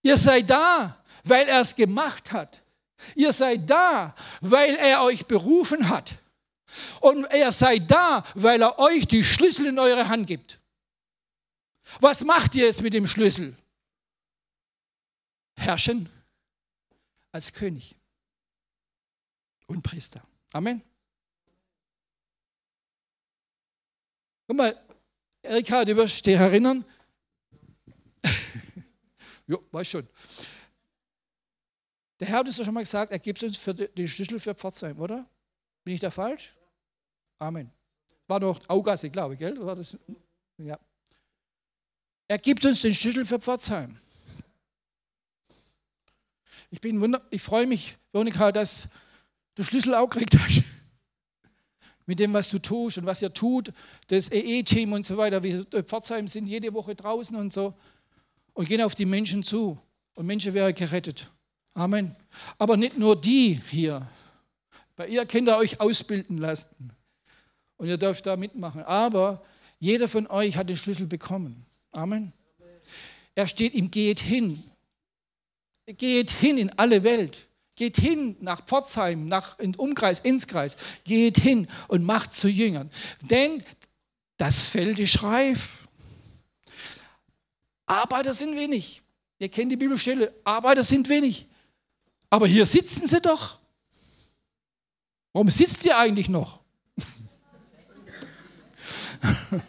Ihr seid da, weil er es gemacht hat. Ihr seid da, weil er euch berufen hat. Und er seid da, weil er euch die Schlüssel in eure Hand gibt. Was macht ihr jetzt mit dem Schlüssel? Herrschen als König und Priester. Amen. Guck mal, Erika, du wirst dich erinnern. [LAUGHS] ja, weiß schon. Der Herr hat uns ja schon mal gesagt, er gibt uns für die Schlüssel für Pforzheim, oder? Bin ich da falsch? Amen. War doch Augasse, glaube ich, gell? War das? Ja. Er gibt uns den Schlüssel für Pforzheim. Ich bin wunder, ich freue mich, Veronika, dass du Schlüssel auch gekriegt hast. [LAUGHS] Mit dem, was du tust und was ihr tut, das EE-Team und so weiter. Wir Pforzheim sind jede Woche draußen und so und gehen auf die Menschen zu. Und Menschen werden gerettet. Amen. Aber nicht nur die hier. Bei ihr könnt ihr euch ausbilden lassen. Und ihr dürft da mitmachen. Aber jeder von euch hat den Schlüssel bekommen. Amen. Er steht ihm, geht hin. Geht hin in alle Welt. Geht hin nach Pforzheim, nach in Umkreis, ins Kreis. Geht hin und macht zu Jüngern. Denn das Feld ist reif. Arbeiter sind wenig. Ihr kennt die Bibelstelle. Arbeiter sind wenig. Aber hier sitzen sie doch. Warum sitzt ihr eigentlich noch? [LAUGHS]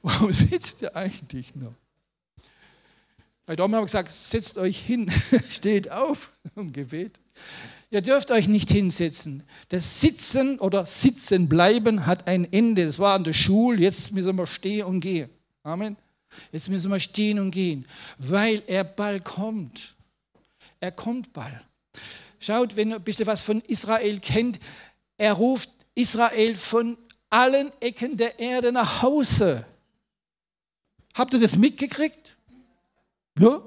Warum sitzt ihr eigentlich noch? Bei Dom haben wir gesagt, setzt euch hin, [LAUGHS] steht auf im Gebet. Ihr dürft euch nicht hinsetzen. Das Sitzen oder Sitzen bleiben hat ein Ende. Das war an der Schule, jetzt müssen wir stehen und gehen. Amen. Jetzt müssen wir stehen und gehen, weil er bald kommt. Er kommt bald. Schaut, wenn ihr ein bisschen was von Israel kennt, er ruft Israel von allen Ecken der Erde nach Hause. Habt ihr das mitgekriegt? Ja?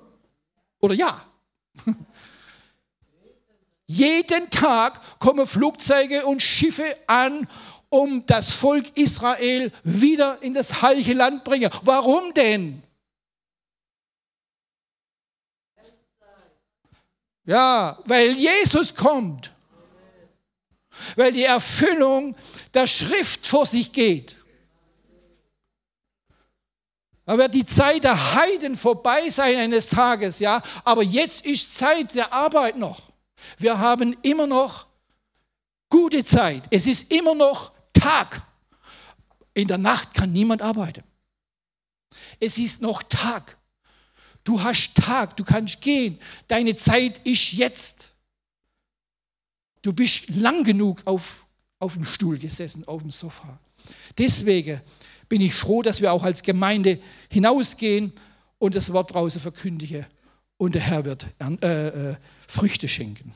Oder ja? [LAUGHS] Jeden Tag kommen Flugzeuge und Schiffe an, um das Volk Israel wieder in das heilige Land zu bringen. Warum denn? Ja, weil Jesus kommt. Weil die Erfüllung der Schrift vor sich geht. Da wird die Zeit der Heiden vorbei sein eines Tages, ja. Aber jetzt ist Zeit der Arbeit noch. Wir haben immer noch gute Zeit. Es ist immer noch Tag. In der Nacht kann niemand arbeiten. Es ist noch Tag. Du hast Tag, du kannst gehen. Deine Zeit ist jetzt. Du bist lang genug auf, auf dem Stuhl gesessen, auf dem Sofa. Deswegen bin ich froh, dass wir auch als Gemeinde hinausgehen und das Wort draußen verkündigen. Und der Herr wird äh, äh, Früchte schenken.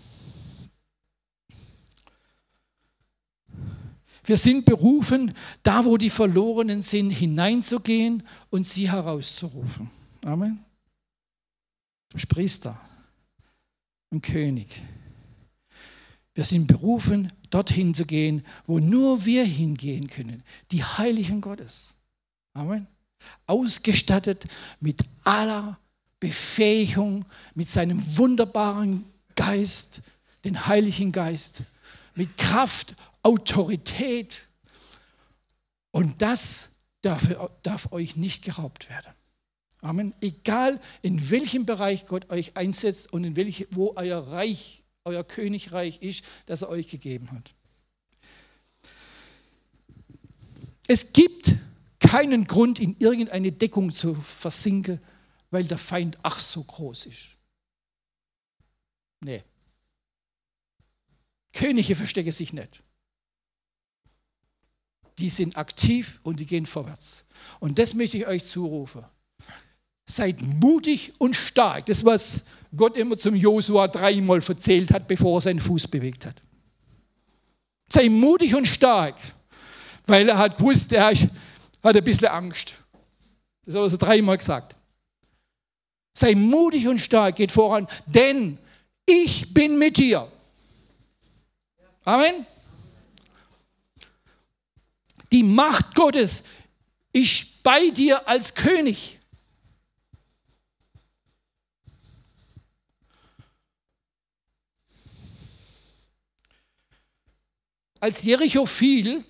Wir sind berufen, da wo die Verlorenen sind, hineinzugehen und sie herauszurufen. Amen. Bist Priester und König. Wir sind berufen, dorthin zu gehen, wo nur wir hingehen können. Die Heiligen Gottes. Amen. Ausgestattet mit aller Befähigung, mit seinem wunderbaren Geist, den Heiligen Geist, mit Kraft, Autorität. Und das darf, darf euch nicht geraubt werden. Amen. Egal in welchem Bereich Gott euch einsetzt und in welche, wo euer Reich, euer Königreich ist, das er euch gegeben hat. Es gibt keinen Grund, in irgendeine Deckung zu versinken, weil der Feind ach so groß ist. Nee. Könige verstecken sich nicht. die sind aktiv und die gehen vorwärts. Und das möchte ich euch zurufen. Seid mutig und stark. Das, was Gott immer zum Josua dreimal erzählt hat, bevor er seinen Fuß bewegt hat. Sei mutig und stark, weil er hat gewusst, er hat ein bisschen Angst. Das hat er so dreimal gesagt. Sei mutig und stark, geht voran, denn ich bin mit dir. Amen. Die Macht Gottes ist bei dir als König. Als Jericho fiel,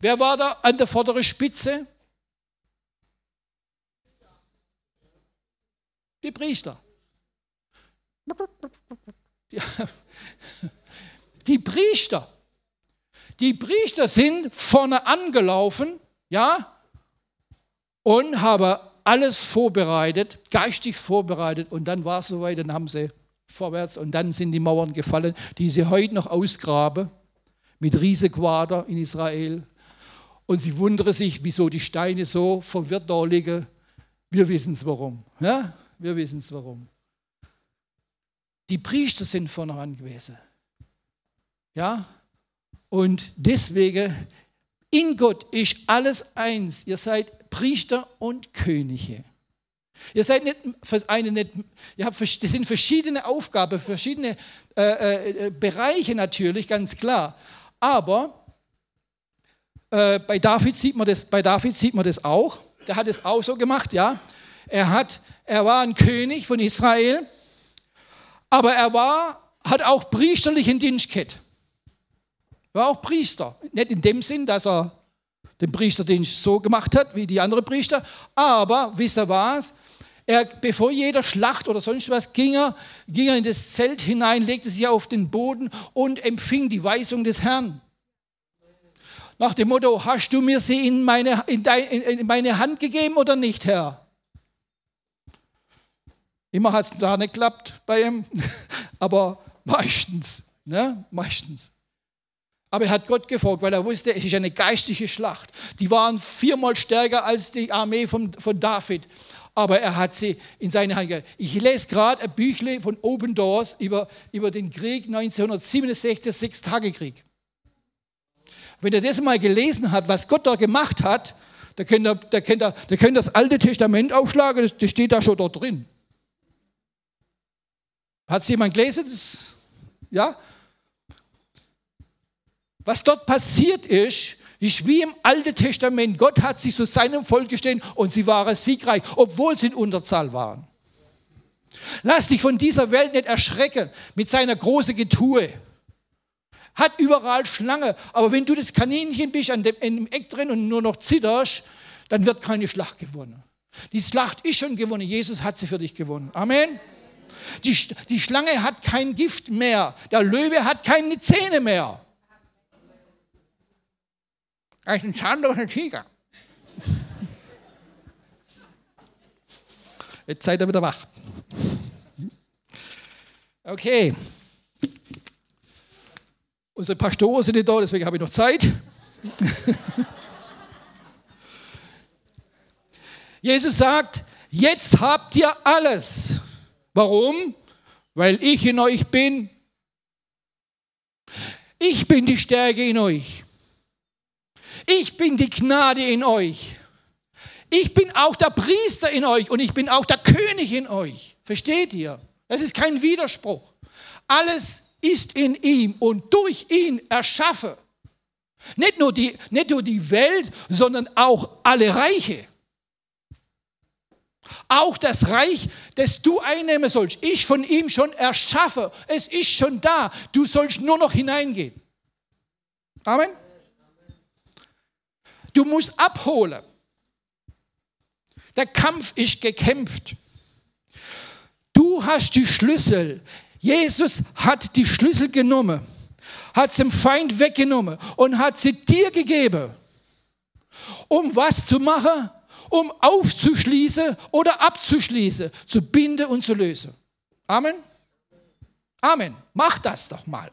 wer war da an der vorderen Spitze? Die Priester. Die [LAUGHS] Priester. Die Priester sind vorne angelaufen, ja, und haben alles vorbereitet, geistig vorbereitet und dann war es soweit, dann haben sie vorwärts und dann sind die Mauern gefallen, die sie heute noch ausgraben mit Riesequader in Israel. Und sie wundern sich, wieso die Steine so verwirrt da liegen. Wir wissen es warum. Ja? Wir wissen es warum. Die Priester sind vorne gewesen. Ja? Und deswegen, in Gott ist alles eins. Ihr seid Priester und Könige. Ihr seid nicht, eine nicht, ihr habt, das sind verschiedene Aufgaben, verschiedene äh, äh, Bereiche natürlich, ganz klar. Aber äh, bei, David sieht man das, bei David sieht man das auch. Der hat es auch so gemacht, ja. Er, hat, er war ein König von Israel, aber er war, hat auch priesterlichen Dienst. Er war auch Priester. Nicht in dem Sinn, dass er den Priesterdienst so gemacht hat wie die anderen Priester, aber wisst ihr was? Er, bevor jeder Schlacht oder sonst was ging er, ging er in das Zelt hinein, legte sich auf den Boden und empfing die Weisung des Herrn. Nach dem Motto, hast du mir sie in meine, in, dein, in meine Hand gegeben oder nicht, Herr? Immer hat es da nicht geklappt bei ihm, [LAUGHS] aber meistens, ne? meistens. Aber er hat Gott gefolgt, weil er wusste, es ist eine geistliche Schlacht. Die waren viermal stärker als die Armee von, von David aber er hat sie in seine Hand gegeben. Ich lese gerade ein Büchle von Open Doors über, über den Krieg 1967, Sechstagekrieg. Wenn ihr das mal gelesen habt, was Gott da gemacht hat, da könnt ihr, da könnt ihr, da könnt ihr das Alte Testament aufschlagen, das, das steht da schon dort drin. Hat es jemand gelesen? Das, ja? Was dort passiert ist, ist wie im Alten Testament. Gott hat sich zu seinem Volk gestellt und sie waren siegreich, obwohl sie in Unterzahl waren. Lass dich von dieser Welt nicht erschrecken mit seiner großen Getue. Hat überall Schlange, aber wenn du das Kaninchen bist an dem, im Eck drin und nur noch zitterst, dann wird keine Schlacht gewonnen. Die Schlacht ist schon gewonnen. Jesus hat sie für dich gewonnen. Amen. Die, die Schlange hat kein Gift mehr. Der Löwe hat keine Zähne mehr. Er ist ein zahnloser Tiger. Jetzt seid ihr wieder wach. Okay. Unsere Pastoren sind nicht da, deswegen habe ich noch Zeit. [LAUGHS] Jesus sagt, jetzt habt ihr alles. Warum? Weil ich in euch bin. Ich bin die Stärke in euch. Ich bin die Gnade in euch. Ich bin auch der Priester in euch und ich bin auch der König in euch. Versteht ihr? Das ist kein Widerspruch. Alles ist in ihm und durch ihn erschaffe. Nicht nur die, nicht nur die Welt, sondern auch alle Reiche. Auch das Reich, das du einnehmen sollst, ich von ihm schon erschaffe. Es ist schon da. Du sollst nur noch hineingehen. Amen. Du musst abholen. Der Kampf ist gekämpft. Du hast die Schlüssel. Jesus hat die Schlüssel genommen, hat sie dem Feind weggenommen und hat sie dir gegeben. Um was zu machen? Um aufzuschließen oder abzuschließen, zu binden und zu lösen. Amen. Amen. Mach das doch mal.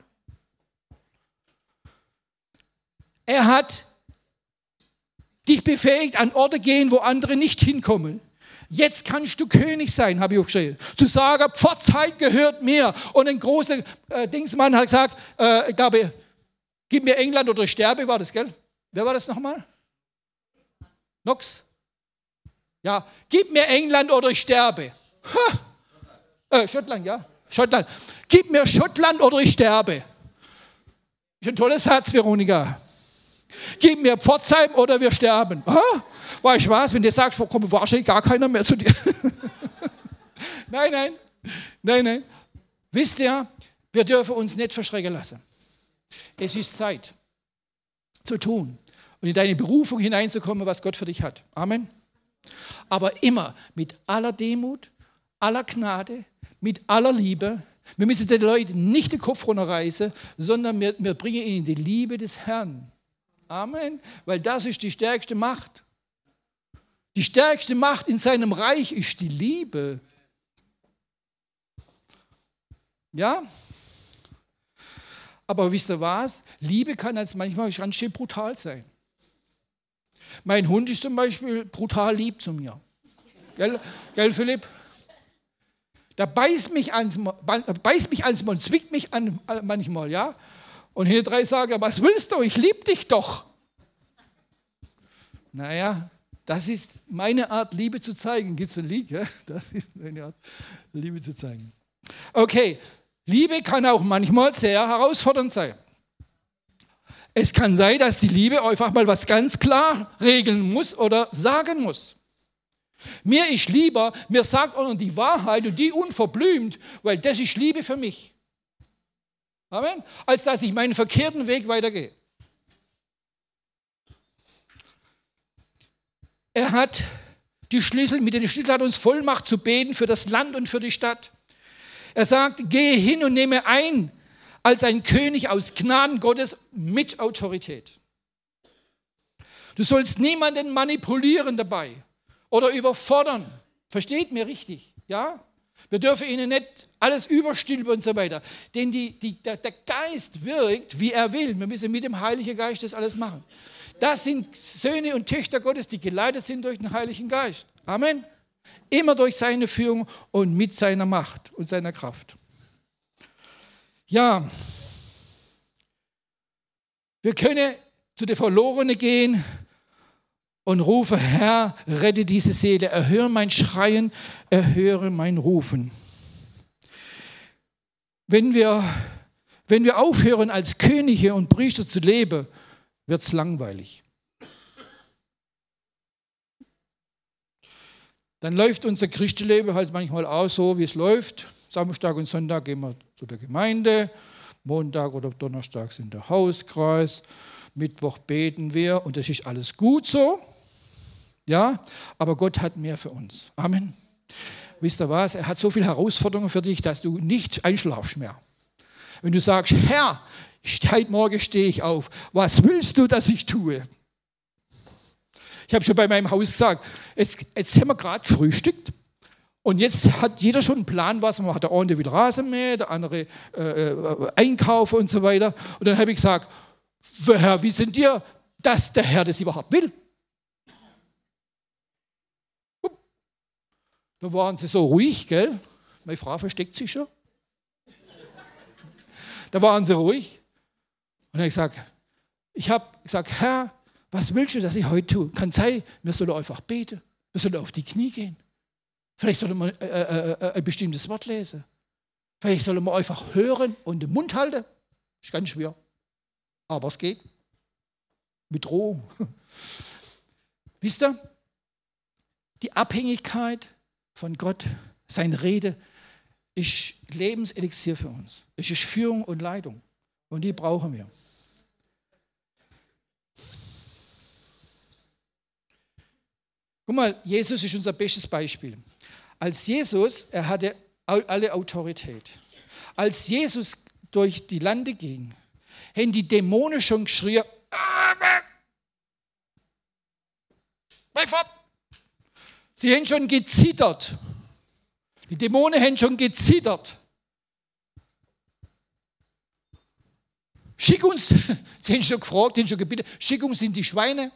Er hat dich befähigt, an Orte gehen, wo andere nicht hinkommen. Jetzt kannst du König sein, habe ich aufgeschrieben. Zu sagen, Pforzheim gehört mir. Und ein großer äh, Dingsmann hat gesagt, äh, ich glaube, gib mir England oder ich sterbe, war das, gell? Wer war das nochmal? Nox? Ja, gib mir England oder ich sterbe. Äh, Schottland, ja. Schottland. Gib mir Schottland oder ich sterbe. Ist ein tolles Herz, Veronika. Gib mir Pforzheim oder wir sterben. Ha? Weißt du was, wenn du sagst, kommt wahrscheinlich gar keiner mehr zu dir. [LAUGHS] nein, nein, nein, nein. Wisst ihr, wir dürfen uns nicht verschrecken lassen. Es ist Zeit zu tun und in deine Berufung hineinzukommen, was Gott für dich hat. Amen. Aber immer mit aller Demut, aller Gnade, mit aller Liebe. Wir müssen den Leuten nicht den Kopf runterreißen, sondern wir, wir bringen ihnen die Liebe des Herrn. Amen. Weil das ist die stärkste Macht. Die stärkste Macht in seinem Reich ist die Liebe. Ja? Aber wisst ihr was? Liebe kann als manchmal ganz schön brutal sein. Mein Hund ist zum Beispiel brutal lieb zu mir. Gell, Gell Philipp? Der beißt mich ans, beißt mich ans und zwickt mich an manchmal, ja? Und hier drei sagen, was willst du? Ich liebe dich doch. Naja, das ist meine Art, Liebe zu zeigen. Gibt es ein Lied? Ja? Das ist meine Art, Liebe zu zeigen. Okay, Liebe kann auch manchmal sehr herausfordernd sein. Es kann sein, dass die Liebe einfach mal was ganz klar regeln muss oder sagen muss. Mir ist lieber, mir sagt einer die Wahrheit und die unverblümt, weil das ist Liebe für mich. Amen. Als dass ich meinen verkehrten Weg weitergehe. Er hat die Schlüssel, mit den Schlüssel hat uns Vollmacht zu beten für das Land und für die Stadt. Er sagt, gehe hin und nehme ein als ein König aus Gnaden Gottes mit Autorität. Du sollst niemanden manipulieren dabei oder überfordern. Versteht mir richtig, ja? Wir dürfen ihnen nicht alles überstülpen und so weiter. Denn die, die, der, der Geist wirkt, wie er will. Wir müssen mit dem Heiligen Geist das alles machen. Das sind Söhne und Töchter Gottes, die geleitet sind durch den Heiligen Geist. Amen. Immer durch seine Führung und mit seiner Macht und seiner Kraft. Ja, wir können zu den Verlorenen gehen und rufen, Herr, rette diese Seele, erhöre mein Schreien, erhöre mein Rufen. Wenn wir, wenn wir aufhören, als Könige und Priester zu leben, wird es langweilig. Dann läuft unser Christenleben halt manchmal auch so, wie es läuft. Samstag und Sonntag gehen wir zu der Gemeinde, Montag oder Donnerstag sind der Hauskreis, Mittwoch beten wir und das ist alles gut so. Ja, aber Gott hat mehr für uns. Amen. Wisst ihr was? Er hat so viele Herausforderungen für dich, dass du nicht einschlafst mehr. Wenn du sagst, Herr, Heute Morgen stehe ich auf. Was willst du, dass ich tue? Ich habe schon bei meinem Haus gesagt, jetzt, jetzt haben wir gerade gefrühstückt und jetzt hat jeder schon einen Plan, was man macht. Der eine will Rasenmähen, der andere äh, äh, einkaufen und so weiter. Und dann habe ich gesagt, Herr, wie sind dir, dass der Herr das überhaupt will? Da waren sie so ruhig, gell? Meine Frau versteckt sich schon. Da waren sie ruhig. Und ich gesagt, ich habe gesagt, Herr, was willst du, dass ich heute tue? Kann sein, wir sollen einfach beten. Wir sollen auf die Knie gehen. Vielleicht sollen wir äh, äh, äh, ein bestimmtes Wort lesen. Vielleicht sollen wir einfach hören und den Mund halten. Ist ganz schwer. Aber es geht. Mit Drohung. [LAUGHS] Wisst ihr, die Abhängigkeit von Gott, seine Rede, ist Lebenselixier für uns. Es ist Führung und Leitung. Und die brauchen wir. Guck mal, Jesus ist unser bestes Beispiel. Als Jesus, er hatte alle Autorität. Als Jesus durch die Lande ging, haben die Dämonen schon geschrien, Bleib fort! Sie haben schon gezittert. Die Dämonen haben schon gezittert. Schick uns, [LAUGHS] sie haben schon gefragt, haben schon gebeten, schick uns in die Schweine.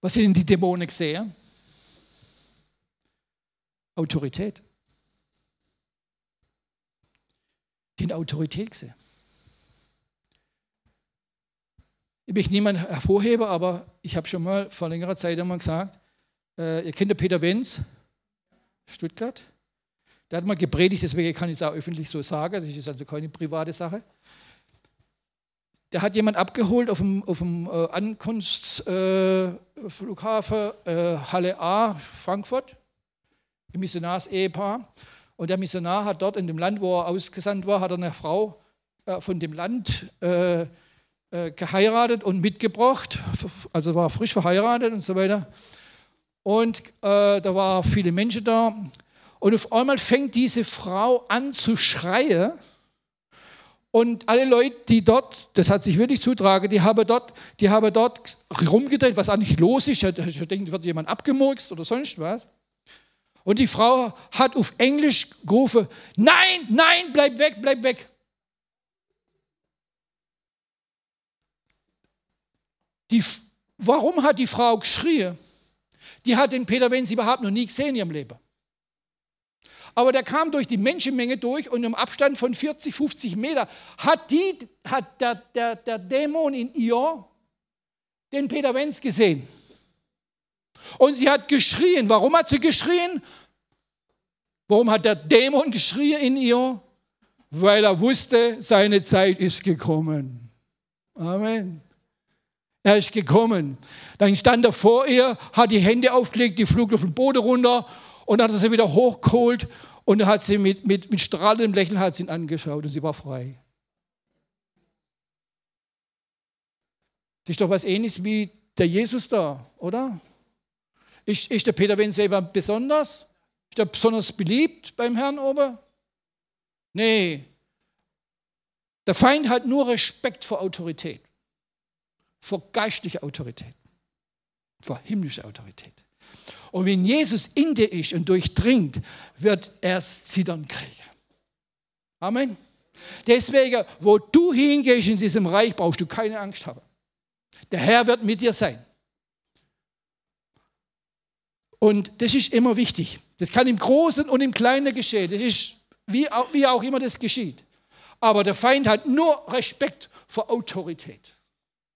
Was haben die Dämonen gesehen? Autorität. Die haben Autorität gesehen. Ich möchte niemand hervorheben, aber ich habe schon mal vor längerer Zeit einmal gesagt, äh, ihr kennt den Peter Wenz, Stuttgart. Der hat mal gepredigt, deswegen kann ich es auch öffentlich so sagen, das ist also keine private Sache. Der hat jemand abgeholt auf dem, auf dem äh, Ankunftsflughafen äh, äh, Halle A, Frankfurt, ein Missionars-Ehepaar. Und der Missionar hat dort in dem Land, wo er ausgesandt war, hat er eine Frau äh, von dem Land äh, äh, geheiratet und mitgebracht, also war frisch verheiratet und so weiter. Und äh, da waren viele Menschen da. Und auf einmal fängt diese Frau an zu schreien und alle Leute, die dort, das hat sich wirklich zutragen, die haben dort, die haben dort rumgedreht, was eigentlich los ist. Ich denke, wird jemand abgemurkst oder sonst was. Und die Frau hat auf Englisch gerufen, nein, nein, bleib weg, bleib weg. Die, warum hat die Frau geschrien? Die hat den Peter Wenz überhaupt noch nie gesehen in ihrem Leben. Aber der kam durch die Menschenmenge durch und im Abstand von 40, 50 Meter hat, die, hat der, der, der Dämon in ihr den Peter Wenz gesehen. Und sie hat geschrien. Warum hat sie geschrien? Warum hat der Dämon geschrien in ihr? Weil er wusste, seine Zeit ist gekommen. Amen. Er ist gekommen. Dann stand er vor ihr, hat die Hände aufgelegt, die flog auf den Boden runter und hat sie wieder hochgeholt und hat sie mit, mit, mit strahlendem Lächeln hat sie ihn angeschaut und sie war frei. Das ist doch was ähnliches wie der Jesus da, oder? Ist, ist der Peter Wenz selber besonders? Ist er besonders beliebt beim Herrn oben? Nee. Der Feind hat nur Respekt vor Autorität. Vor geistlicher Autorität. Vor himmlischer Autorität. Und wenn Jesus in dir ist und durchdringt, wird er es zittern kriegen. Amen. Deswegen, wo du hingehst in diesem Reich, brauchst du keine Angst haben. Der Herr wird mit dir sein. Und das ist immer wichtig. Das kann im Großen und im Kleinen geschehen. Das ist wie auch, wie auch immer das geschieht. Aber der Feind hat nur Respekt vor Autorität.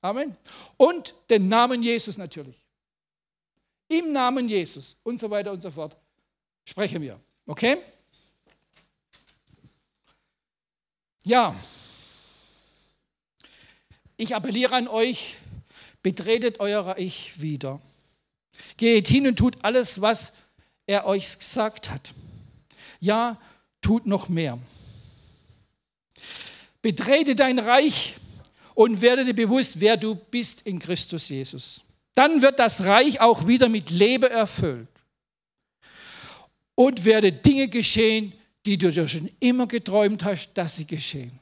Amen. Und den Namen Jesus natürlich. Im Namen Jesus und so weiter und so fort sprechen wir. Okay? Ja. Ich appelliere an euch, betretet euer Reich wieder. Geht hin und tut alles, was er euch gesagt hat. Ja, tut noch mehr. Betrete dein Reich und werde dir bewusst, wer du bist in Christus Jesus. Dann wird das Reich auch wieder mit Leben erfüllt. Und werde Dinge geschehen, die du dir schon immer geträumt hast, dass sie geschehen.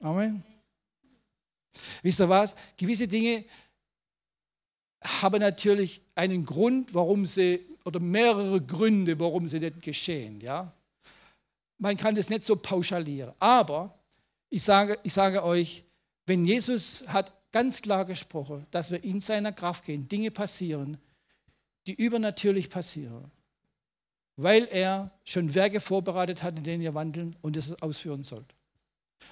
Amen. Wisst ihr was? Gewisse Dinge haben natürlich einen Grund, warum sie, oder mehrere Gründe, warum sie nicht geschehen. Ja? Man kann das nicht so pauschalieren. Aber ich sage, ich sage euch, wenn Jesus hat ganz klar gesprochen, dass wir in seiner Kraft gehen, Dinge passieren, die übernatürlich passieren, weil er schon Werke vorbereitet hat, in denen ihr wandeln und es ausführen sollt.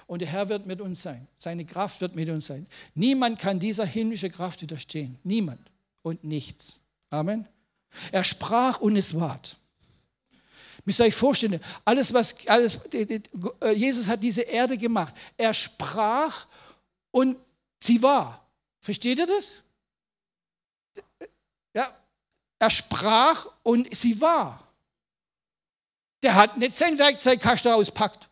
Und der Herr wird mit uns sein. Seine Kraft wird mit uns sein. Niemand kann dieser himmlischen Kraft widerstehen. Niemand und nichts. Amen. Er sprach und es ward. Müsst ihr euch vorstellen, alles, was alles, Jesus hat diese Erde gemacht. Er sprach und Sie war. Versteht ihr das? Ja, er sprach und sie war. Der hat nicht sein Werkzeugkasten auspackt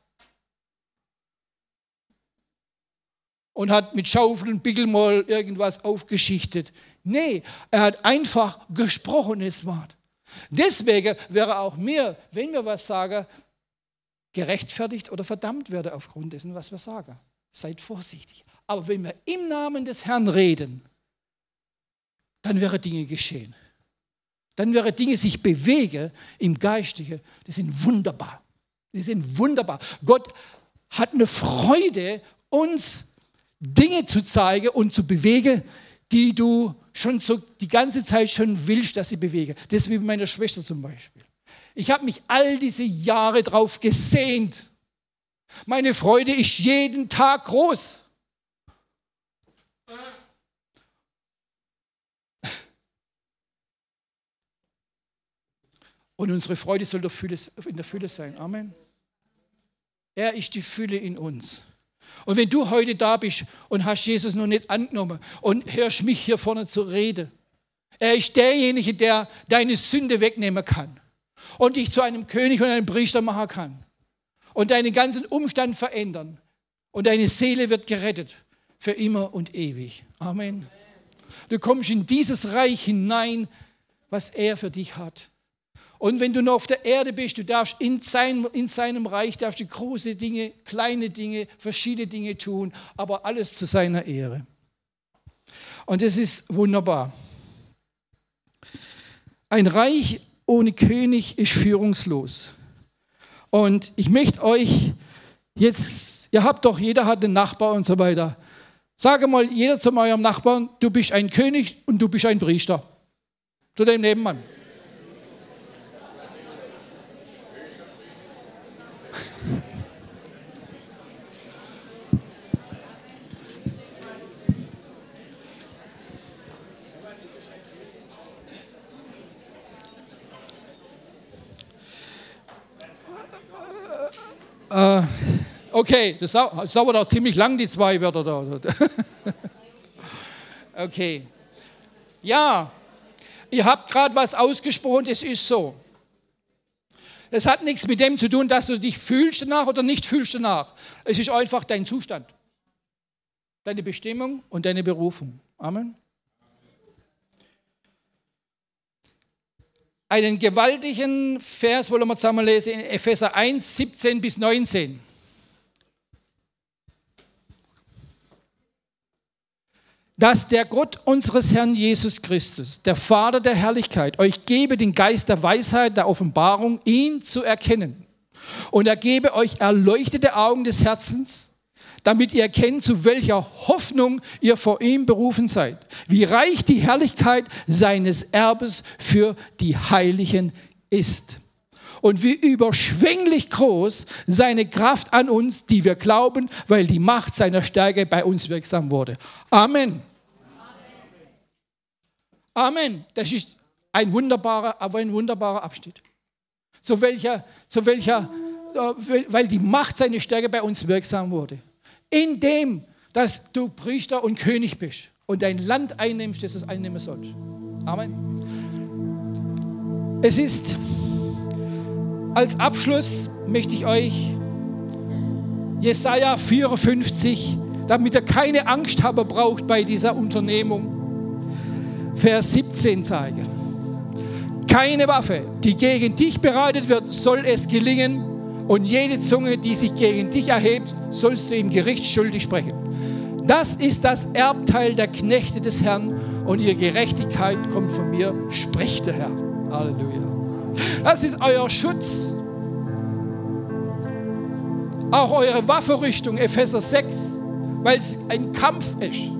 und hat mit Schaufel und Bickelmoll irgendwas aufgeschichtet. Nee, er hat einfach gesprochenes Wort. Deswegen wäre auch mir, wenn wir was sagen, gerechtfertigt oder verdammt werde aufgrund dessen, was wir sagen. Seid vorsichtig. Aber wenn wir im Namen des Herrn reden, dann wäre Dinge geschehen. Dann wäre Dinge sich bewegen im Geistige. Die sind wunderbar. Die sind wunderbar. Gott hat eine Freude, uns Dinge zu zeigen und zu bewegen, die du schon so die ganze Zeit schon willst, dass sie bewegen. Das ist wie meiner Schwester zum Beispiel. Ich habe mich all diese Jahre drauf gesehnt. Meine Freude ist jeden Tag groß. Und unsere Freude soll in der Fülle sein. Amen. Er ist die Fülle in uns. Und wenn du heute da bist und hast Jesus noch nicht angenommen und hörst mich hier vorne zu reden, er ist derjenige, der deine Sünde wegnehmen kann und dich zu einem König und einem Priester machen kann und deinen ganzen Umstand verändern und deine Seele wird gerettet für immer und ewig. Amen. Du kommst in dieses Reich hinein, was er für dich hat. Und wenn du noch auf der Erde bist, du darfst in, sein, in seinem Reich, darfst du große Dinge, kleine Dinge, verschiedene Dinge tun, aber alles zu seiner Ehre. Und das ist wunderbar. Ein Reich ohne König ist führungslos. Und ich möchte euch jetzt, ihr habt doch, jeder hat einen Nachbar und so weiter. Sage mal jeder zu eurem Nachbarn, du bist ein König und du bist ein Priester. Zu dem Nebenmann. Äh, okay, das dauert auch ziemlich lang, die zwei Wörter da. [LAUGHS] okay. Ja, ihr habt gerade was ausgesprochen, es ist so. Es hat nichts mit dem zu tun, dass du dich fühlst danach oder nicht fühlst danach. Es ist einfach dein Zustand, deine Bestimmung und deine Berufung. Amen. Einen gewaltigen Vers wollen wir zusammen lesen in Epheser 1, 17 bis 19. Dass der Gott unseres Herrn Jesus Christus, der Vater der Herrlichkeit, euch gebe den Geist der Weisheit, der Offenbarung, ihn zu erkennen. Und er gebe euch erleuchtete Augen des Herzens, damit ihr erkennt, zu welcher Hoffnung ihr vor ihm berufen seid, wie reich die Herrlichkeit seines Erbes für die Heiligen ist und wie überschwänglich groß seine Kraft an uns, die wir glauben, weil die Macht seiner Stärke bei uns wirksam wurde. Amen. Amen. Das ist ein wunderbarer, aber ein wunderbarer Abschnitt. Zu welcher, zu welcher, äh, weil die Macht seiner Stärke bei uns wirksam wurde in dem, dass du Priester und König bist und dein Land einnimmst, das du einnehmen sollst. Amen. Es ist, als Abschluss möchte ich euch Jesaja 54, damit ihr keine Angst haben braucht bei dieser Unternehmung, Vers 17 zeigen. Keine Waffe, die gegen dich bereitet wird, soll es gelingen und jede Zunge, die sich gegen dich erhebt, sollst du im Gericht schuldig sprechen. Das ist das Erbteil der Knechte des Herrn und ihre Gerechtigkeit kommt von mir, spricht der Herr. Halleluja. Das ist euer Schutz. Auch eure Waffenrüstung, Epheser 6, weil es ein Kampf ist.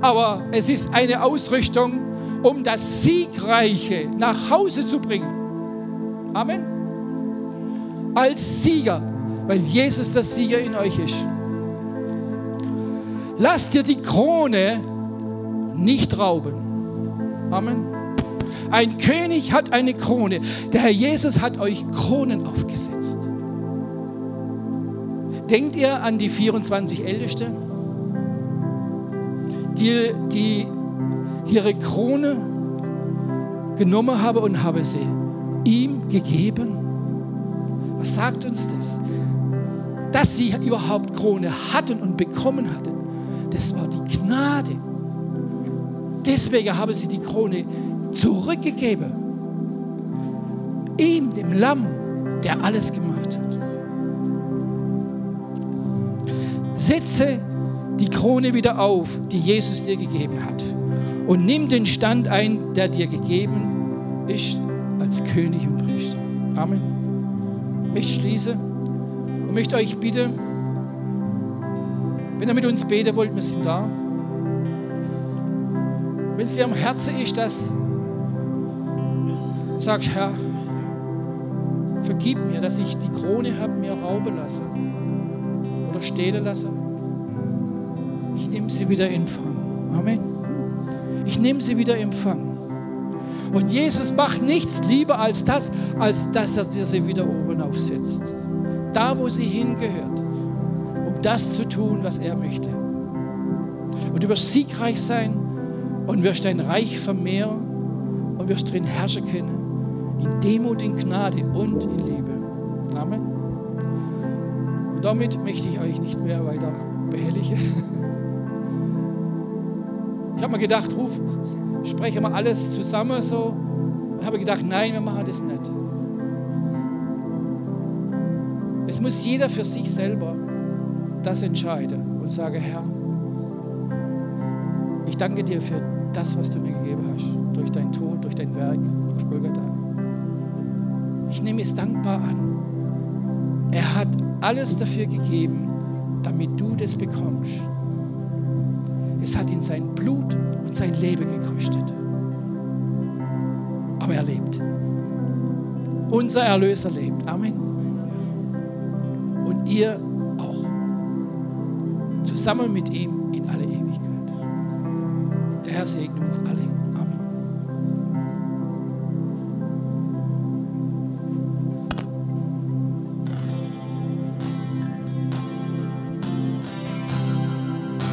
Aber es ist eine Ausrüstung, um das Siegreiche nach Hause zu bringen. Amen als Sieger, weil Jesus der Sieger in euch ist. Lass dir die Krone nicht rauben. Amen. Ein König hat eine Krone. Der Herr Jesus hat euch Kronen aufgesetzt. Denkt ihr an die 24 Älteste, die, die ihre Krone genommen haben und haben sie ihm gegeben? Was sagt uns das? Dass sie überhaupt Krone hatten und bekommen hatten, das war die Gnade. Deswegen haben sie die Krone zurückgegeben. Ihm, dem Lamm, der alles gemacht hat. Setze die Krone wieder auf, die Jesus dir gegeben hat. Und nimm den Stand ein, der dir gegeben ist als König und Priester. Amen möchte schließen und möchte euch bitten, wenn ihr mit uns beten wollt, wir sind da. Wenn es dir am Herzen ist, dass du sagst, Herr, vergib mir, dass ich die Krone habe mir rauben lassen oder stehlen lassen. Ich nehme sie wieder in Empfang. Amen. Ich nehme sie wieder in Empfang. Und Jesus macht nichts lieber als das, als dass er sie wieder oben aufsetzt. Da, wo sie hingehört, um das zu tun, was er möchte. Und du wirst siegreich sein und wirst dein Reich vermehren und wirst drin herrschen können. In Demut, in Gnade und in Liebe. Amen. Und damit möchte ich euch nicht mehr weiter behelligen. [LAUGHS] Ich habe mir gedacht, ruf, spreche mal alles zusammen so. Ich habe gedacht, nein, wir machen das nicht. Es muss jeder für sich selber das entscheiden und sagen, Herr, ich danke dir für das, was du mir gegeben hast, durch dein Tod, durch dein Werk auf Golgatha. Ich nehme es dankbar an. Er hat alles dafür gegeben, damit du das bekommst. Es hat ihn sein Blut und sein Leben gekostet. Aber er lebt. Unser Erlöser lebt. Amen. Und ihr auch. Zusammen mit ihm in alle Ewigkeit. Der Herr segne uns alle.